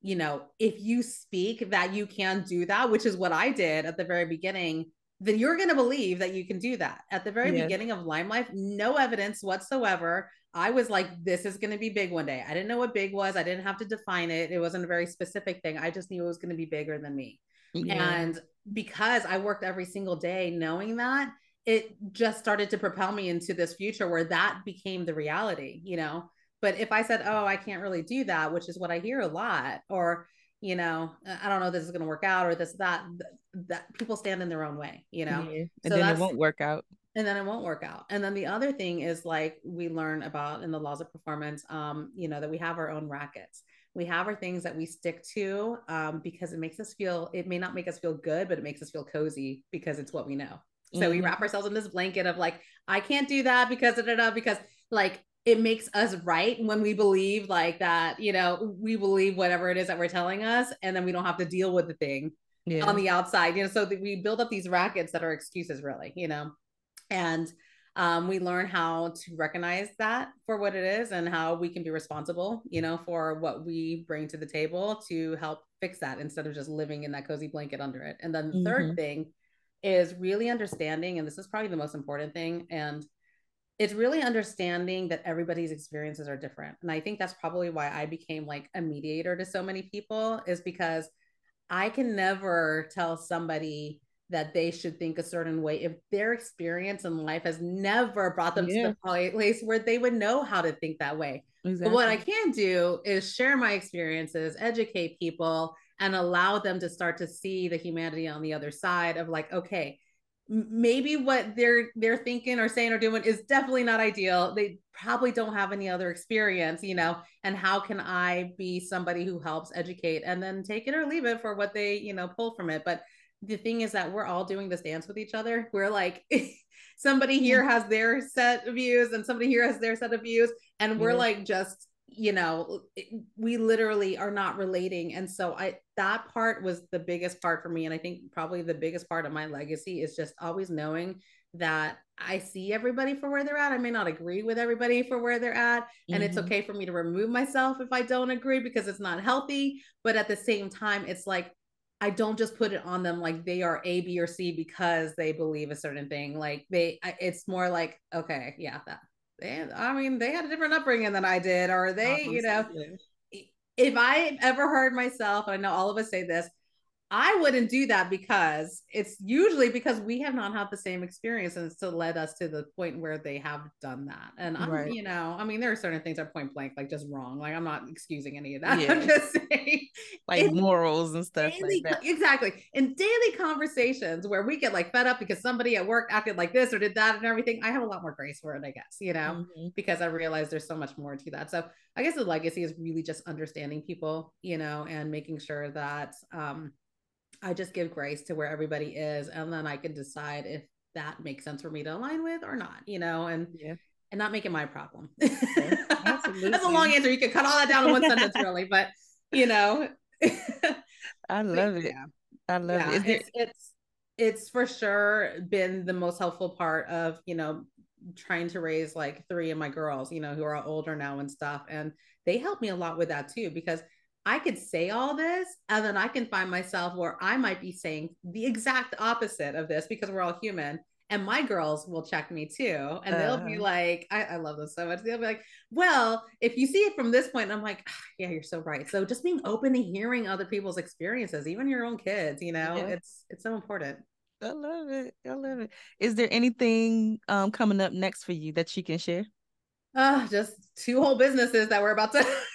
you know, if you speak that you can do that, which is what I did at the very beginning, then you're going to believe that you can do that. At the very yes. beginning of Lime Life, no evidence whatsoever. I was like, this is going to be big one day. I didn't know what big was. I didn't have to define it. It wasn't a very specific thing. I just knew it was going to be bigger than me. Yeah. And because I worked every single day knowing that, it just started to propel me into this future where that became the reality, you know? But if I said, oh, I can't really do that, which is what I hear a lot, or, you know, I don't know this is going to work out or this, that, that people stand in their own way, you know, yeah. and so then it won't work out. And then it won't work out. And then the other thing is like we learn about in the laws of performance, um, you know, that we have our own rackets. We have our things that we stick to um, because it makes us feel, it may not make us feel good, but it makes us feel cozy because it's what we know. So mm-hmm. we wrap ourselves in this blanket of like, I can't do that because, da, da, da, because like it makes us right when we believe like that, you know, we believe whatever it is that we're telling us, and then we don't have to deal with the thing yeah. on the outside, you know. So we build up these rackets that are excuses, really, you know, and um, we learn how to recognize that for what it is and how we can be responsible, you know, for what we bring to the table to help fix that instead of just living in that cozy blanket under it. And then the mm-hmm. third thing is really understanding, and this is probably the most important thing, and it's really understanding that everybody's experiences are different. And I think that's probably why I became like a mediator to so many people, is because I can never tell somebody that they should think a certain way if their experience in life has never brought them yeah. to the place where they would know how to think that way. Exactly. But what I can do is share my experiences, educate people, and allow them to start to see the humanity on the other side of like, okay, maybe what they're they're thinking or saying or doing is definitely not ideal they probably don't have any other experience you know and how can i be somebody who helps educate and then take it or leave it for what they you know pull from it but the thing is that we're all doing this dance with each other. We're like, somebody here has their set of views and somebody here has their set of views. And we're like, just, you know, we literally are not relating. And so I, that part was the biggest part for me. And I think probably the biggest part of my legacy is just always knowing that I see everybody for where they're at. I may not agree with everybody for where they're at. And mm-hmm. it's okay for me to remove myself if I don't agree because it's not healthy. But at the same time, it's like, I don't just put it on them like they are A, B, or C because they believe a certain thing. Like they, it's more like, okay, yeah, that. They, I mean, they had a different upbringing than I did, or they, you know, if I ever heard myself, I know all of us say this, I wouldn't do that because it's usually because we have not had the same experience and still led us to the point where they have done that. And I'm, right. you know, I mean, there are certain things that point blank, like just wrong. Like I'm not excusing any of that. Yeah. I'm just saying like morals and stuff daily, like that. Exactly. In daily conversations where we get like fed up because somebody at work acted like this or did that and everything, I have a lot more grace for it, I guess, you know, mm-hmm. because I realize there's so much more to that. So I guess the legacy is really just understanding people, you know, and making sure that um I just give grace to where everybody is, and then I can decide if that makes sense for me to align with or not, you know, and yeah. and not make it my problem. That's a long answer. You can cut all that down in one sentence, really, but you know. I love it. Yeah. I love yeah, it. There- it's, it's it's for sure been the most helpful part of you know trying to raise like three of my girls, you know, who are older now and stuff, and they help me a lot with that too because I could say all this and then I can find myself where I might be saying the exact opposite of this because we're all human. And my girls will check me too. And they'll uh-huh. be like, I, I, love this so much. They'll be like, well, if you see it from this point, I'm like, ah, yeah, you're so right. So just being open to hearing other people's experiences, even your own kids, you know, yeah. it's it's so important. I love it. I love it. Is there anything um coming up next for you that you can share? Uh, just two whole businesses that we're about to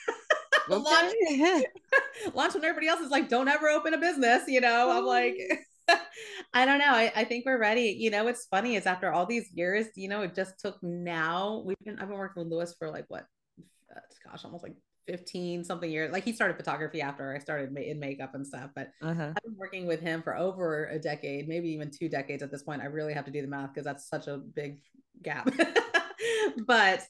launch, launch when everybody else is like, don't ever open a business. You know, I'm like, I don't know. I, I think we're ready. You know, what's funny is after all these years, you know, it just took now. We've been, I've been working with Lewis for like what, uh, gosh, almost like 15 something years. Like he started photography after I started in makeup and stuff, but uh-huh. I've been working with him for over a decade, maybe even two decades at this point. I really have to do the math because that's such a big gap. but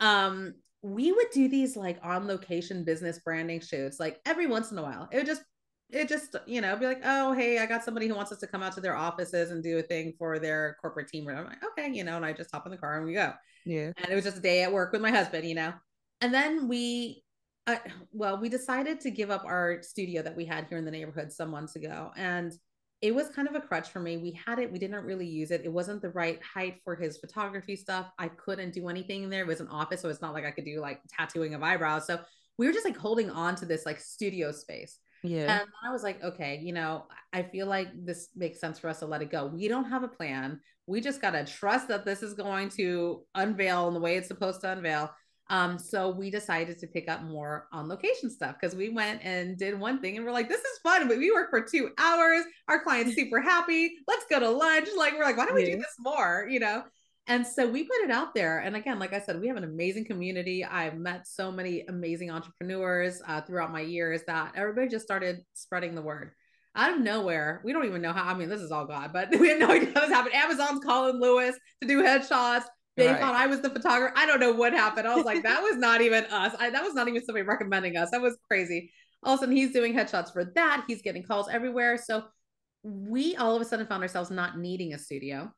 um we would do these like on location business branding shoots like every once in a while. It would just it just you know be like oh hey i got somebody who wants us to come out to their offices and do a thing for their corporate team and i'm like okay you know and i just hop in the car and we go. Yeah. And it was just a day at work with my husband you know? And then we uh, well we decided to give up our studio that we had here in the neighborhood some months ago and it was kind of a crutch for me. We had it, we didn't really use it. It wasn't the right height for his photography stuff. I couldn't do anything in there. It was an office, so it's not like I could do like tattooing of eyebrows. So we were just like holding on to this like studio space. Yeah. And I was like, okay, you know, I feel like this makes sense for us to let it go. We don't have a plan. We just got to trust that this is going to unveil in the way it's supposed to unveil. Um, so we decided to pick up more on location stuff because we went and did one thing and we're like, this is fun, but we work for two hours. Our client's super happy. Let's go to lunch. Like, we're like, why don't we do this more? You know? And so we put it out there. And again, like I said, we have an amazing community. I've met so many amazing entrepreneurs uh, throughout my years that everybody just started spreading the word out of nowhere. We don't even know how. I mean, this is all God, but we had no idea how this happened. Amazon's calling Lewis to do headshots They Right. thought I was the photographer. I don't know what happened. I was like, that was not even us. I, that was not even somebody recommending us. That was crazy. All of a sudden, he's doing headshots for that. He's getting calls everywhere. So we all of a sudden found ourselves not needing a studio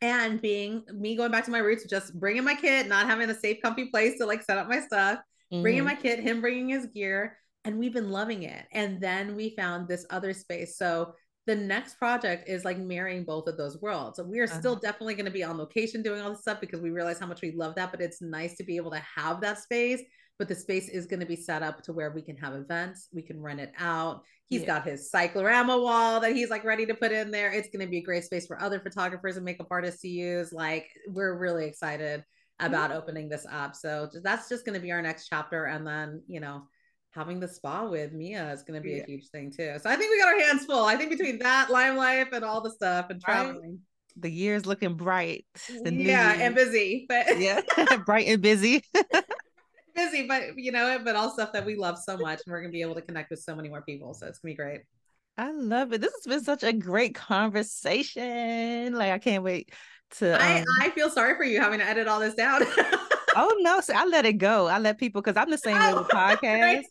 and being me going back to my roots, just bringing my kit, not having a safe, comfy place to like set up my stuff, bringing Mhm. my kit, him bringing his gear, and we've been loving it. And then we found this other space. So the next project is like marrying both of those worlds. So we are still Uh-huh. definitely going to be on location doing all this stuff because we realize how much we love that. But it's nice to be able to have that space. But the space is going to be set up to where we can have events, we can rent it out. He's Yeah. got his cyclorama wall that he's like ready to put in there. It's going to be a great space for other photographers and makeup artists to use. Like we're really excited about opening this up. So that's just going to be our next chapter. And then, you know, having the spa with Mia is going to be Yeah. a huge thing too. So I think we got our hands full. I think between that, Lime Life, and all the stuff and Right. traveling. The year's looking bright. The yeah, year. and busy, but yeah, bright and busy. busy, but you know, it, but all stuff that we love so much. And we're going to be able to connect with so many more people. So it's going to be great. I love it. This has been such a great conversation. Like I can't wait to. I, um, I feel sorry for you having to edit all this down. Oh no, so I let it go. I let people because I'm the same way with podcasts.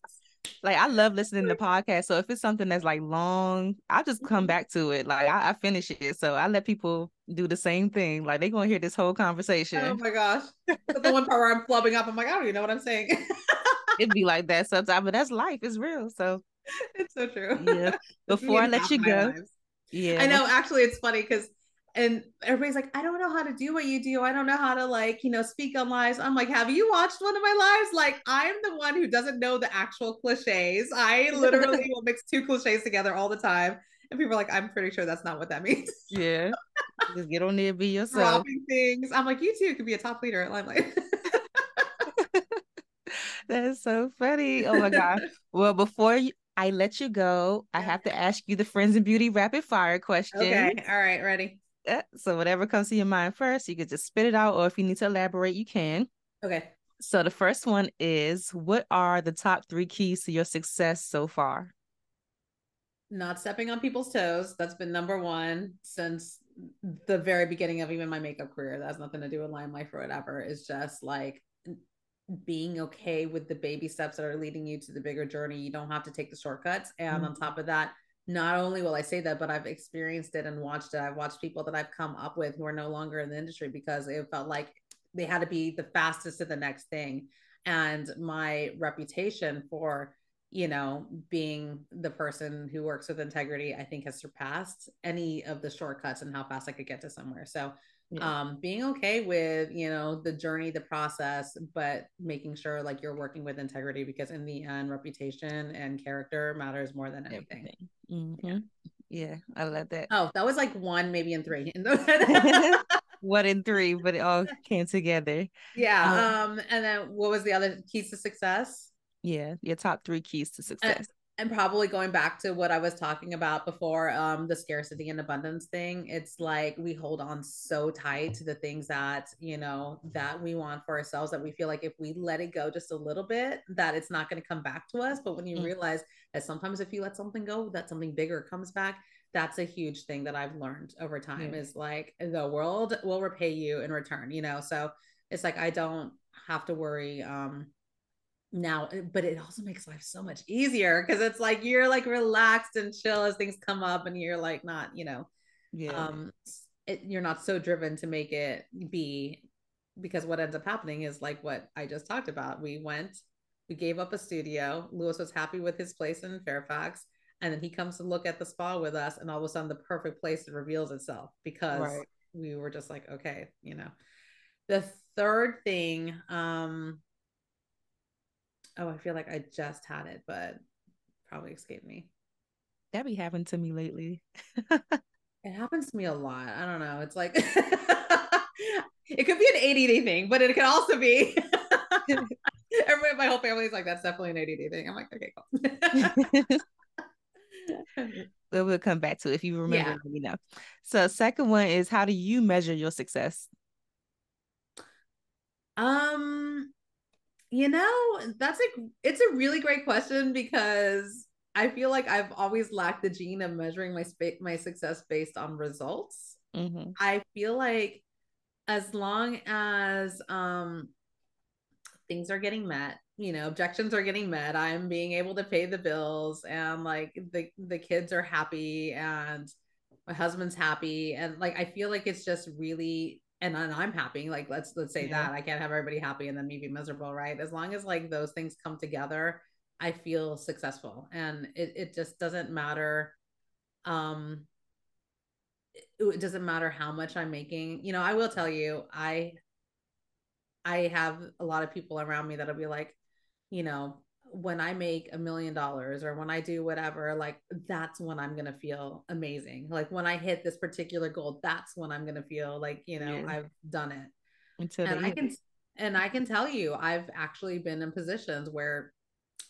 Like I love listening to podcasts. So if it's something that's like long, I just come Mhm. back to it. Like I, I finish it. So I let people do the same thing. Like they're gonna hear this whole conversation. Oh my gosh. But the one part where I'm flubbing up, I'm like, I don't even know what I'm saying. It'd be like that sometimes, but that's life. It's real. So it's so true. yeah. Before I let you go, lives. yeah. I know. Actually, it's funny because, and everybody's like, I don't know how to do what you do. I don't know how to like, you know, speak on lives. I'm like, have you watched one of my lives? Like, I'm the one who doesn't know the actual cliches. I literally will mix two cliches together all the time. And people are like, I'm pretty sure that's not what that means. Yeah. Just get on there, be yourself. Dropping things. I'm like, you too could be a top leader at Lime Life. That's so funny. Oh my God. Well, before you, I let you go, I have to ask you the Friends in Beauty rapid fire question. okay. All right. Ready. So whatever comes to your mind first, you could just spit it out, or if you need to elaborate, you can. Okay. So the first one is what are the top three keys to your success so far? not stepping on people's toes. That's been number one since the very beginning of even my makeup career. That has nothing to do with Lime Life or whatever. It's just like being okay with the baby steps that are leading you to the bigger journey. You don't have to take the shortcuts. And on Mhm. top of that, not only will I say that, but I've experienced it and watched it. I've watched people that I've come up with who are no longer in the industry because it felt like they had to be the fastest to the next thing. And my reputation for you know, being the person who works with integrity, I think has surpassed any of the shortcuts and how fast I could get to somewhere. So, Yeah. um, being okay with, you know, the journey, the process, but making sure like you're working with integrity because in the end, reputation and character matters more than anything. Mhm. Yeah, I love that. Oh, that was like one, maybe in three. One in three, but it all came together. yeah. Um, and then what was the other keys to success? Yeah, your top three keys to success. And probably going back to what I was talking about before, um, the scarcity and abundance thing. It's like we hold on so tight to the things that you know that we want for ourselves that we feel like if we let it go just a little bit, that it's not going to come back to us. But when you Mm. realize that sometimes if you let something go, that something bigger comes back. That's a huge thing that I've learned over time. Yeah. Is like the world will repay you in return. You know, so it's like I don't have to worry. Um, now eh, but it also makes life so much easier because it's like you're like relaxed and chill as things come up and you're like not you know Yeah. um it, you're not so driven to make it be because what ends up happening is like what i just talked about we went we gave up a studio lewis was happy with his place in fairfax and then he comes to look at the spa with us and all of a sudden the perfect place reveals itself because Right. we were just like okay you know the third thing um oh i feel like i just had it but probably escaped me that be happening to me lately. it happens to me a lot i don't know it's like it could be an ADD thing but it could also be everybody my whole family is like that's definitely an ADD thing i'm like okay cool we'll come back to it if you remember. Yeah. Let me know. So, second one is how do you measure your success? Um, you know, that's a it's a really great question because I feel like I've always lacked the gene of measuring my spa- my success based on results. Mm-hmm. I feel like as long as um things are getting met you know objections are getting met i'm being able to pay the bills and like the the kids are happy and my husband's happy and like i feel like it's just really and, and i'm happy like let's let's say yeah. that i can't have everybody happy and then me be miserable right as long as like those things come together i feel successful and it, it just doesn't matter um it doesn't matter how much i'm making you know i will tell you i i have a lot of people around me that'll be like you know when I make a million dollars or when I do whatever, like that's when I'm gonna feel amazing. Like when I hit this particular goal, that's when I'm gonna feel like, you know, yeah. I've done it. Until and I can and I can tell you, I've actually been in positions where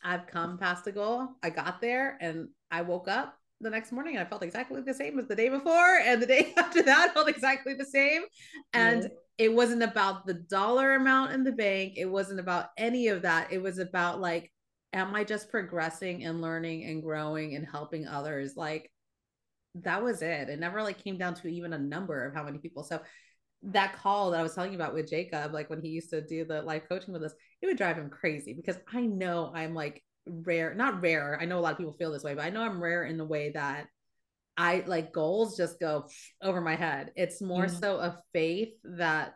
I've come past a goal, I got there and I woke up the next morning and I felt exactly the same as the day before. And the day after that felt exactly the same. And yeah. it wasn't about the dollar amount in the bank. It wasn't about any of that. It was about like am I just progressing and learning and growing and helping others? Like that was it. It never like came down to even a number of how many people. So that call that I was telling you about with Jacob, like when he used to do the life coaching with us, it would drive him crazy because I know I'm like rare, not rare. I know a lot of people feel this way, but I know I'm rare in the way that I like goals just go over my head. It's more so a faith that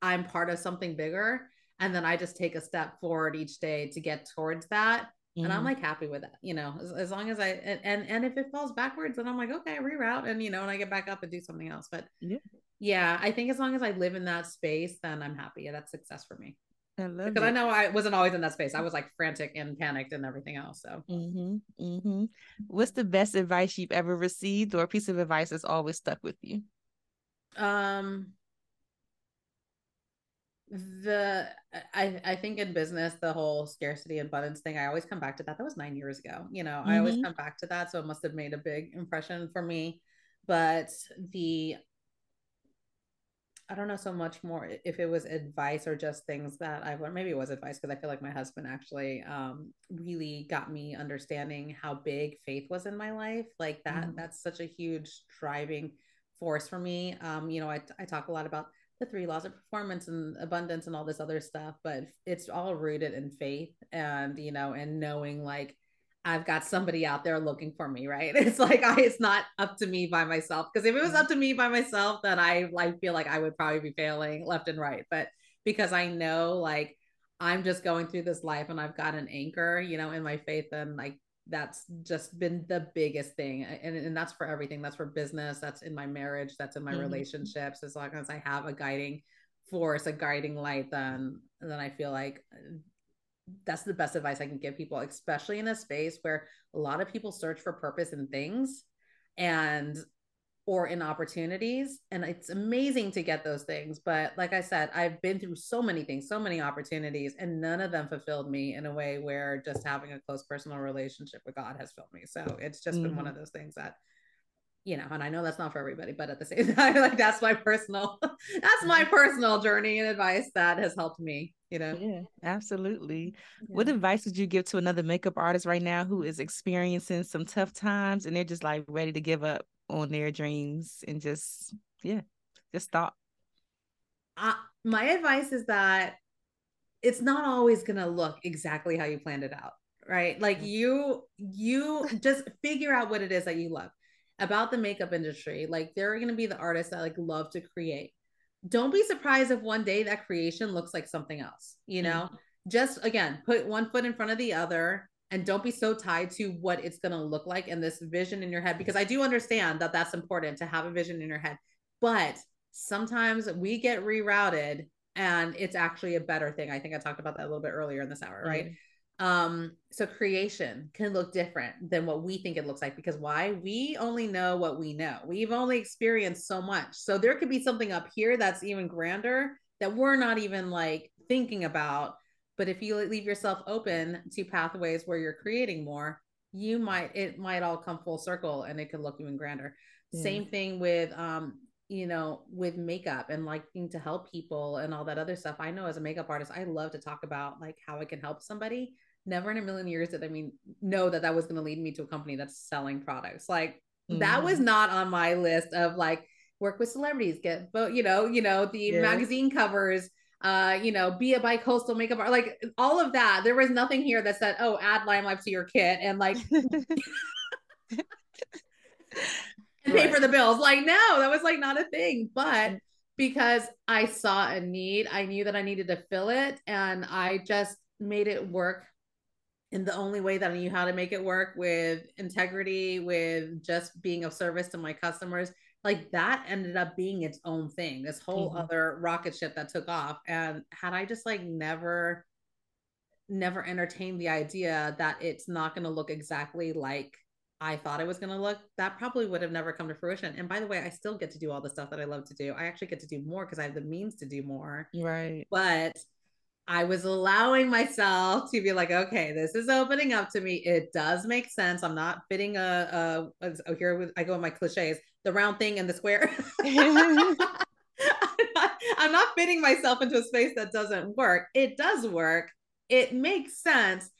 I'm part of something bigger and then i just take a step forward each day to get towards that mm-hmm. and i'm mm-hmm. like happy with it you know as, as long as i and, and, and if it falls backwards then i'm like okay reroute and you know and i get back up and do something else but yeah yeah i think as long as i live in that space then i'm happy yeah, that's success for me I because it. I know I wasn't always in that space. I was like frantic and panicked and everything else. So, mm-hmm, mm-hmm. what's the best advice you've ever received, or a piece of advice that's always stuck with you? Um, the I, I think in business the whole scarcity and abundance thing i always come back to that that was nine years ago you know mm-hmm. i always mm-hmm. come back to that so it must have made a big impression for me but the i don't know so much more if it was advice or just things that i've learned maybe it was advice because i feel like my husband actually um, really got me understanding how big faith was in my life like that mm-hmm. that's such a huge driving force for me um, you know I, I talk a lot about the three laws of performance and abundance and all this other stuff but it's all rooted in faith and you know and knowing like I've got somebody out there looking for me, right? It's like I it's not up to me by myself. Because if it was mm-hmm. up to me by myself, then I like feel like I would probably be failing left and right. But because I know like I'm just going through this life and I've got an anchor, you know, in my faith, and like that's just been the biggest thing and, and that's for everything. That's for business that's in my marriage that's in my mm-hmm. relationships. As long as i have a guiding force a guiding light then then i feel like uh, that's the best advice i can give people especially in a space where a lot of people search for purpose in things. And or in opportunities. And it's amazing to get those things. But like I said, I've been through so many things, so many opportunities, and none of them fulfilled me in a way where just having a close personal relationship with God has filled me. So it's just mm-hmm. been one mm-hmm. of those things that you know, and I know that's not for everybody, but at the same time, like that's my personal, that's my personal journey and advice that has helped me, you know. Yeah, absolutely. Yeah. What advice would you give to another makeup artist right now who is experiencing some tough times and they're just like ready to give up? On their dreams and just yeah just stop uh, my advice is that it's not always going to look exactly how you planned it out right? Like you you just figure out what it is that you love about the makeup industry. Like there are going to be the artists that like love to create. Don't be surprised if one day that creation looks like something else you know? Mm-hmm. just again put one foot in front of the other and don't be so tied to what it's going to look like and this vision in your head because i do understand that that's important to have a vision in your head but sometimes we get rerouted and it's actually a better thing. I think i talked about that a little bit earlier in this hour right? Mm-hmm. um so creation can look different than what we think it looks like because why? We only know what we know. We've only experienced so much. So there could be something up here that's even grander that we're not even like thinking about but if you leave yourself open to pathways where you're creating more, you might it might all come full circle and it could look even grander. Yeah. Same thing with um you know with makeup and liking to help people and all that other stuff. I know as a makeup artist, I love to talk about like how I can help somebody. Never in a million years did I mean know that that was going to lead me to a company that's selling products. Like mm-hmm. that was mm-hmm. not on my list of like work with celebrities, get but you know, you know, the Yeah. magazine covers, uh, you know, be a bi-coastal makeup art, like all of that. There was nothing here that said, oh, add lime life to your kit and like and pay for the bills. Like, no, that was like not a thing. But because I saw a need, I knew that I needed to fill it. And I just made it work in the only way that I knew how to make it work with integrity, with just being of service to my customers. Like that ended up being its own thing, this whole Mhm. other rocket ship that took off. And had I just like never, never entertained the idea that it's not going to look exactly like I thought it was going to look, that probably would have never come to fruition. And by the way, I still get to do all the stuff that I love to do. I actually get to do more because I have the means to do more. right. But I was allowing myself to be like, okay, this is opening up to me. It does make sense. I'm not fitting a, a, a oh, here with, I go with my cliches, the round thing and the square. I'm not- I'm not fitting myself into a space that doesn't work. It does work. It makes sense.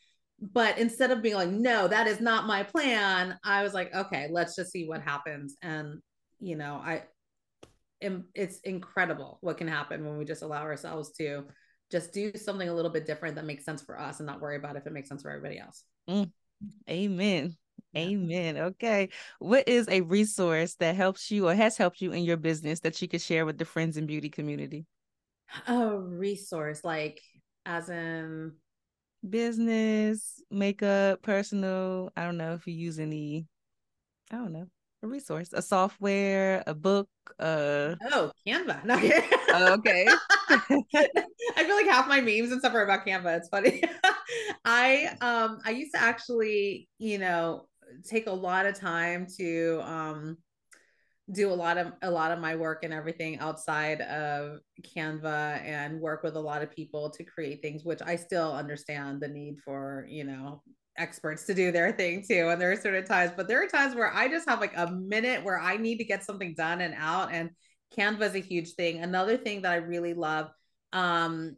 But instead of being like, no, that is not my plan, I was like, okay, let's just see what happens. And, you know, I, am- it's incredible what can happen when we just allow ourselves to just do something a little bit different that makes sense for us and not worry about if it makes sense for everybody else. Mm. Amen. Yeah. Amen. Okay. What is a resource that helps you or has helped you in your business that you could share with the Friends in Beauty community? A resource, like, as in, Business, makeup, personal. I don't know if you use any, I don't know, a resource, a software, a book, uh oh, Canva. No, okay. okay. I feel like half my memes and stuff are about Canva. It's funny. I um I used to actually, you know, take a lot of time to um do a lot of a lot of my work and everything outside of Canva and work with a lot of people to create things which I still understand the need for, you know, experts to do their thing too and there are certain times but there are times where I just have like a minute where I need to get something done and out and Canva is a huge thing. Another thing that I really love um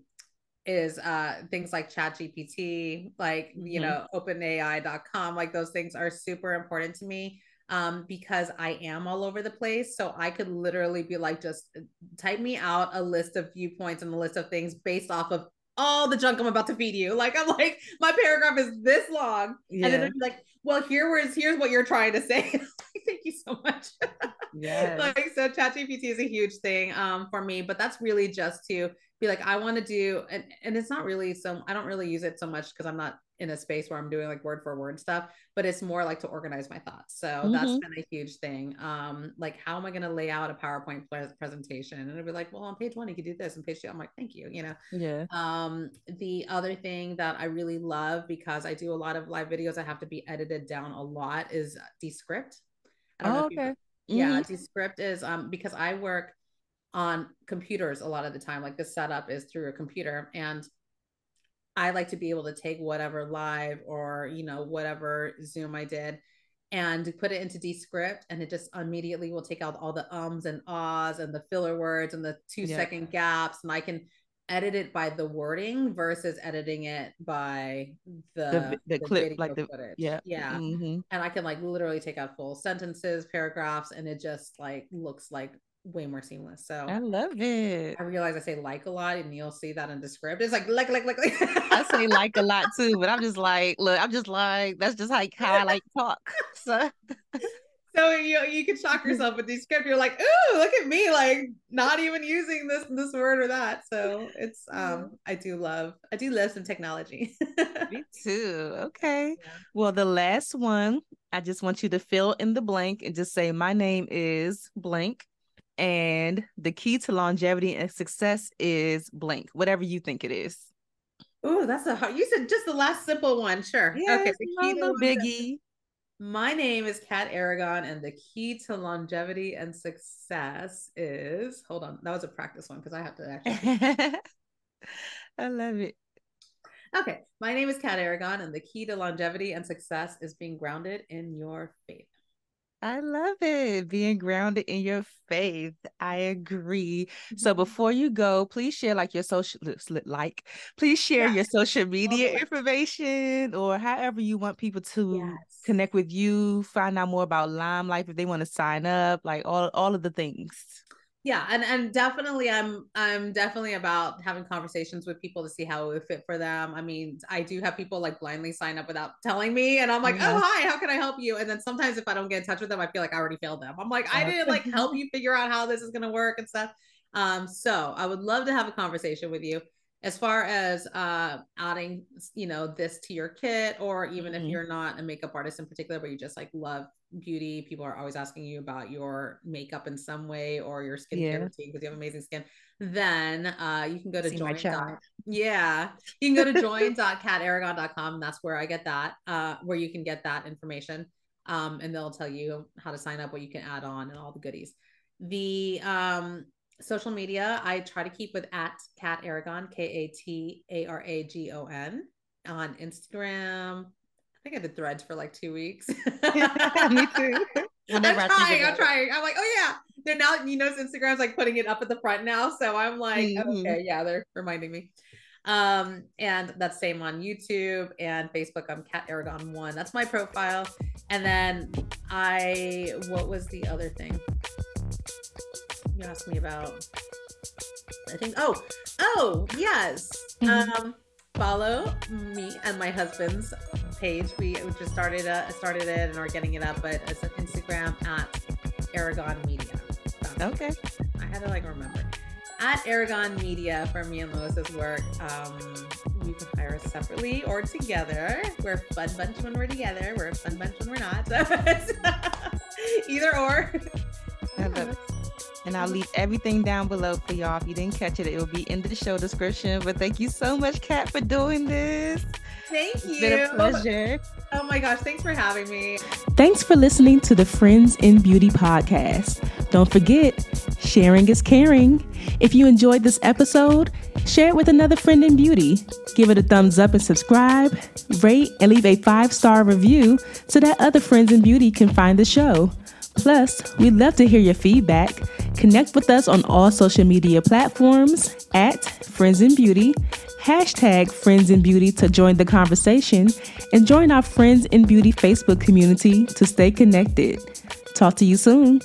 is uh things like chat gpt like you Mhm. know openai.com like those things are super important to me um because i am all over the place so i could literally be like just uh, type me out a list of viewpoints and a list of things based off of all the junk i'm about to feed you like i'm like my paragraph is this long and then Yeah. like well here was here's what you're trying to say Like, thank you so much Yes. like so ChatGPT is a huge thing um for me, but that's really just to be like, I want to do and and it's not really so I don't really use it so much because I'm not in a space where I'm doing like word for word stuff, but it's more like to organize my thoughts. So that's Mhm. been a huge thing. Um, like how am I going to lay out a PowerPoint pres- presentation? And it'll be like, well, on page one, you could do this, and page two, I'm like, thank you, you know. Yeah. Um, the other thing that I really love because I do a lot of live videos, I have to be edited down a lot is Descript. I don't know Oh, you've okay. yeah Mhm. descript is um because i work on computers a lot of the time like the setup is through a computer and i like to be able to take whatever live or you know whatever zoom i did and put it into descript and it just immediately will take out all the ums and ahs and the filler words and the two Yeah. second gaps and i can edit it by the wording versus editing it by the The, the, clip, like the footage yeah. yeah Mhm. and I can like literally take out full sentences, paragraphs, and it just like looks like way more seamless. So I love it. I realize I say like a lot, and you'll see that in the script. It's like like like like like. I say like a lot too, but I'm just like, look, I'm just like, that's just like how I like talk. So so you you can shock yourself with Descript. You're like, ooh, look at me, like not even using this this word or that. So it's um I do love I do love some technology. me too. Okay. Yeah. Well, the last one, I just want you to fill in the blank and just say, my name is blank. And the key to longevity and success is blank, whatever you think it is. Ooh, that's a hard. You said just the last simple one. Sure. Okay. The biggie. My name is Kat Aragon, and the key to longevity and success is hold on. That was a practice one because I have to actually. I love it. okay. My name is Kat Aragon, and the key to longevity and success is being grounded in your faith. I love it. Being grounded in your faith. I agree. So mm-hmm. before you go, please share like your social like, please share yes. your social media okay. information or however you want people to yes. connect with you, find out more about Lime Life if they want to sign up, like all all of the things yeah and and definitely i'm i'm definitely about having conversations with people to see how it would fit for them. I mean i do have people like blindly sign up without telling me and i'm like oh hi how can i help you? And then sometimes if i don't get in touch with them i feel like i already failed them. I'm like i didn't like help you figure out how this is going to work and stuff. Um so i would love to have a conversation with you as far as uh adding you know this to your kit or even mm-hmm. if you're not a makeup artist in particular but you just like love beauty people are always asking you about your makeup in some way or your skincare yeah. routine because you have amazing skin then uh you can go to See join dot, yeah you can go to join.kataragon.com that's where i get that uh where you can get that information um and they'll tell you how to sign up what you can add on and all the goodies the um social media, I try to keep with at Kat Aragon, K A T A R A G O N on Instagram. I think I did threads for like two weeks. Me too. I'm trying. I'm trying. I'm like, oh yeah. They're now, you know, Instagram's like putting it up at the front now. So I'm like, mm-hmm. okay, yeah, they're reminding me. Um, and that's same on YouTube and Facebook. I'm Kat Aragon One. That's my profile. And then I, what was the other thing? You asked me about. I think. Oh, oh yes. Mm-hmm. Um, follow me and my husband's page. We, we just started uh, started it and are getting it up, but it's an Instagram at Aragon Media. Okay. I had to like remember at Aragon Media for me and Lois's work. Um, you can hire us separately or together. We're a fun bunch when we're together. We're a fun bunch when we're not. either or. And I'll leave everything down below for y'all. If you didn't catch it, it will be in the show description. But thank you so much, Kat, for doing this. Thank you. It's been a pleasure. Oh my gosh, thanks for having me. Thanks for listening to the Friends in Beauty podcast. Don't forget, sharing is caring. If you enjoyed this episode, share it with another friend in beauty. Give it a thumbs up and subscribe, rate, and leave a five star review so that other friends in beauty can find the show. Plus, we'd love to hear your feedback. Connect with us on all social media platforms at Friends in Beauty, hashtag Friends in Beauty to join the conversation, and join our Friends in Beauty Facebook community to stay connected. Talk to you soon.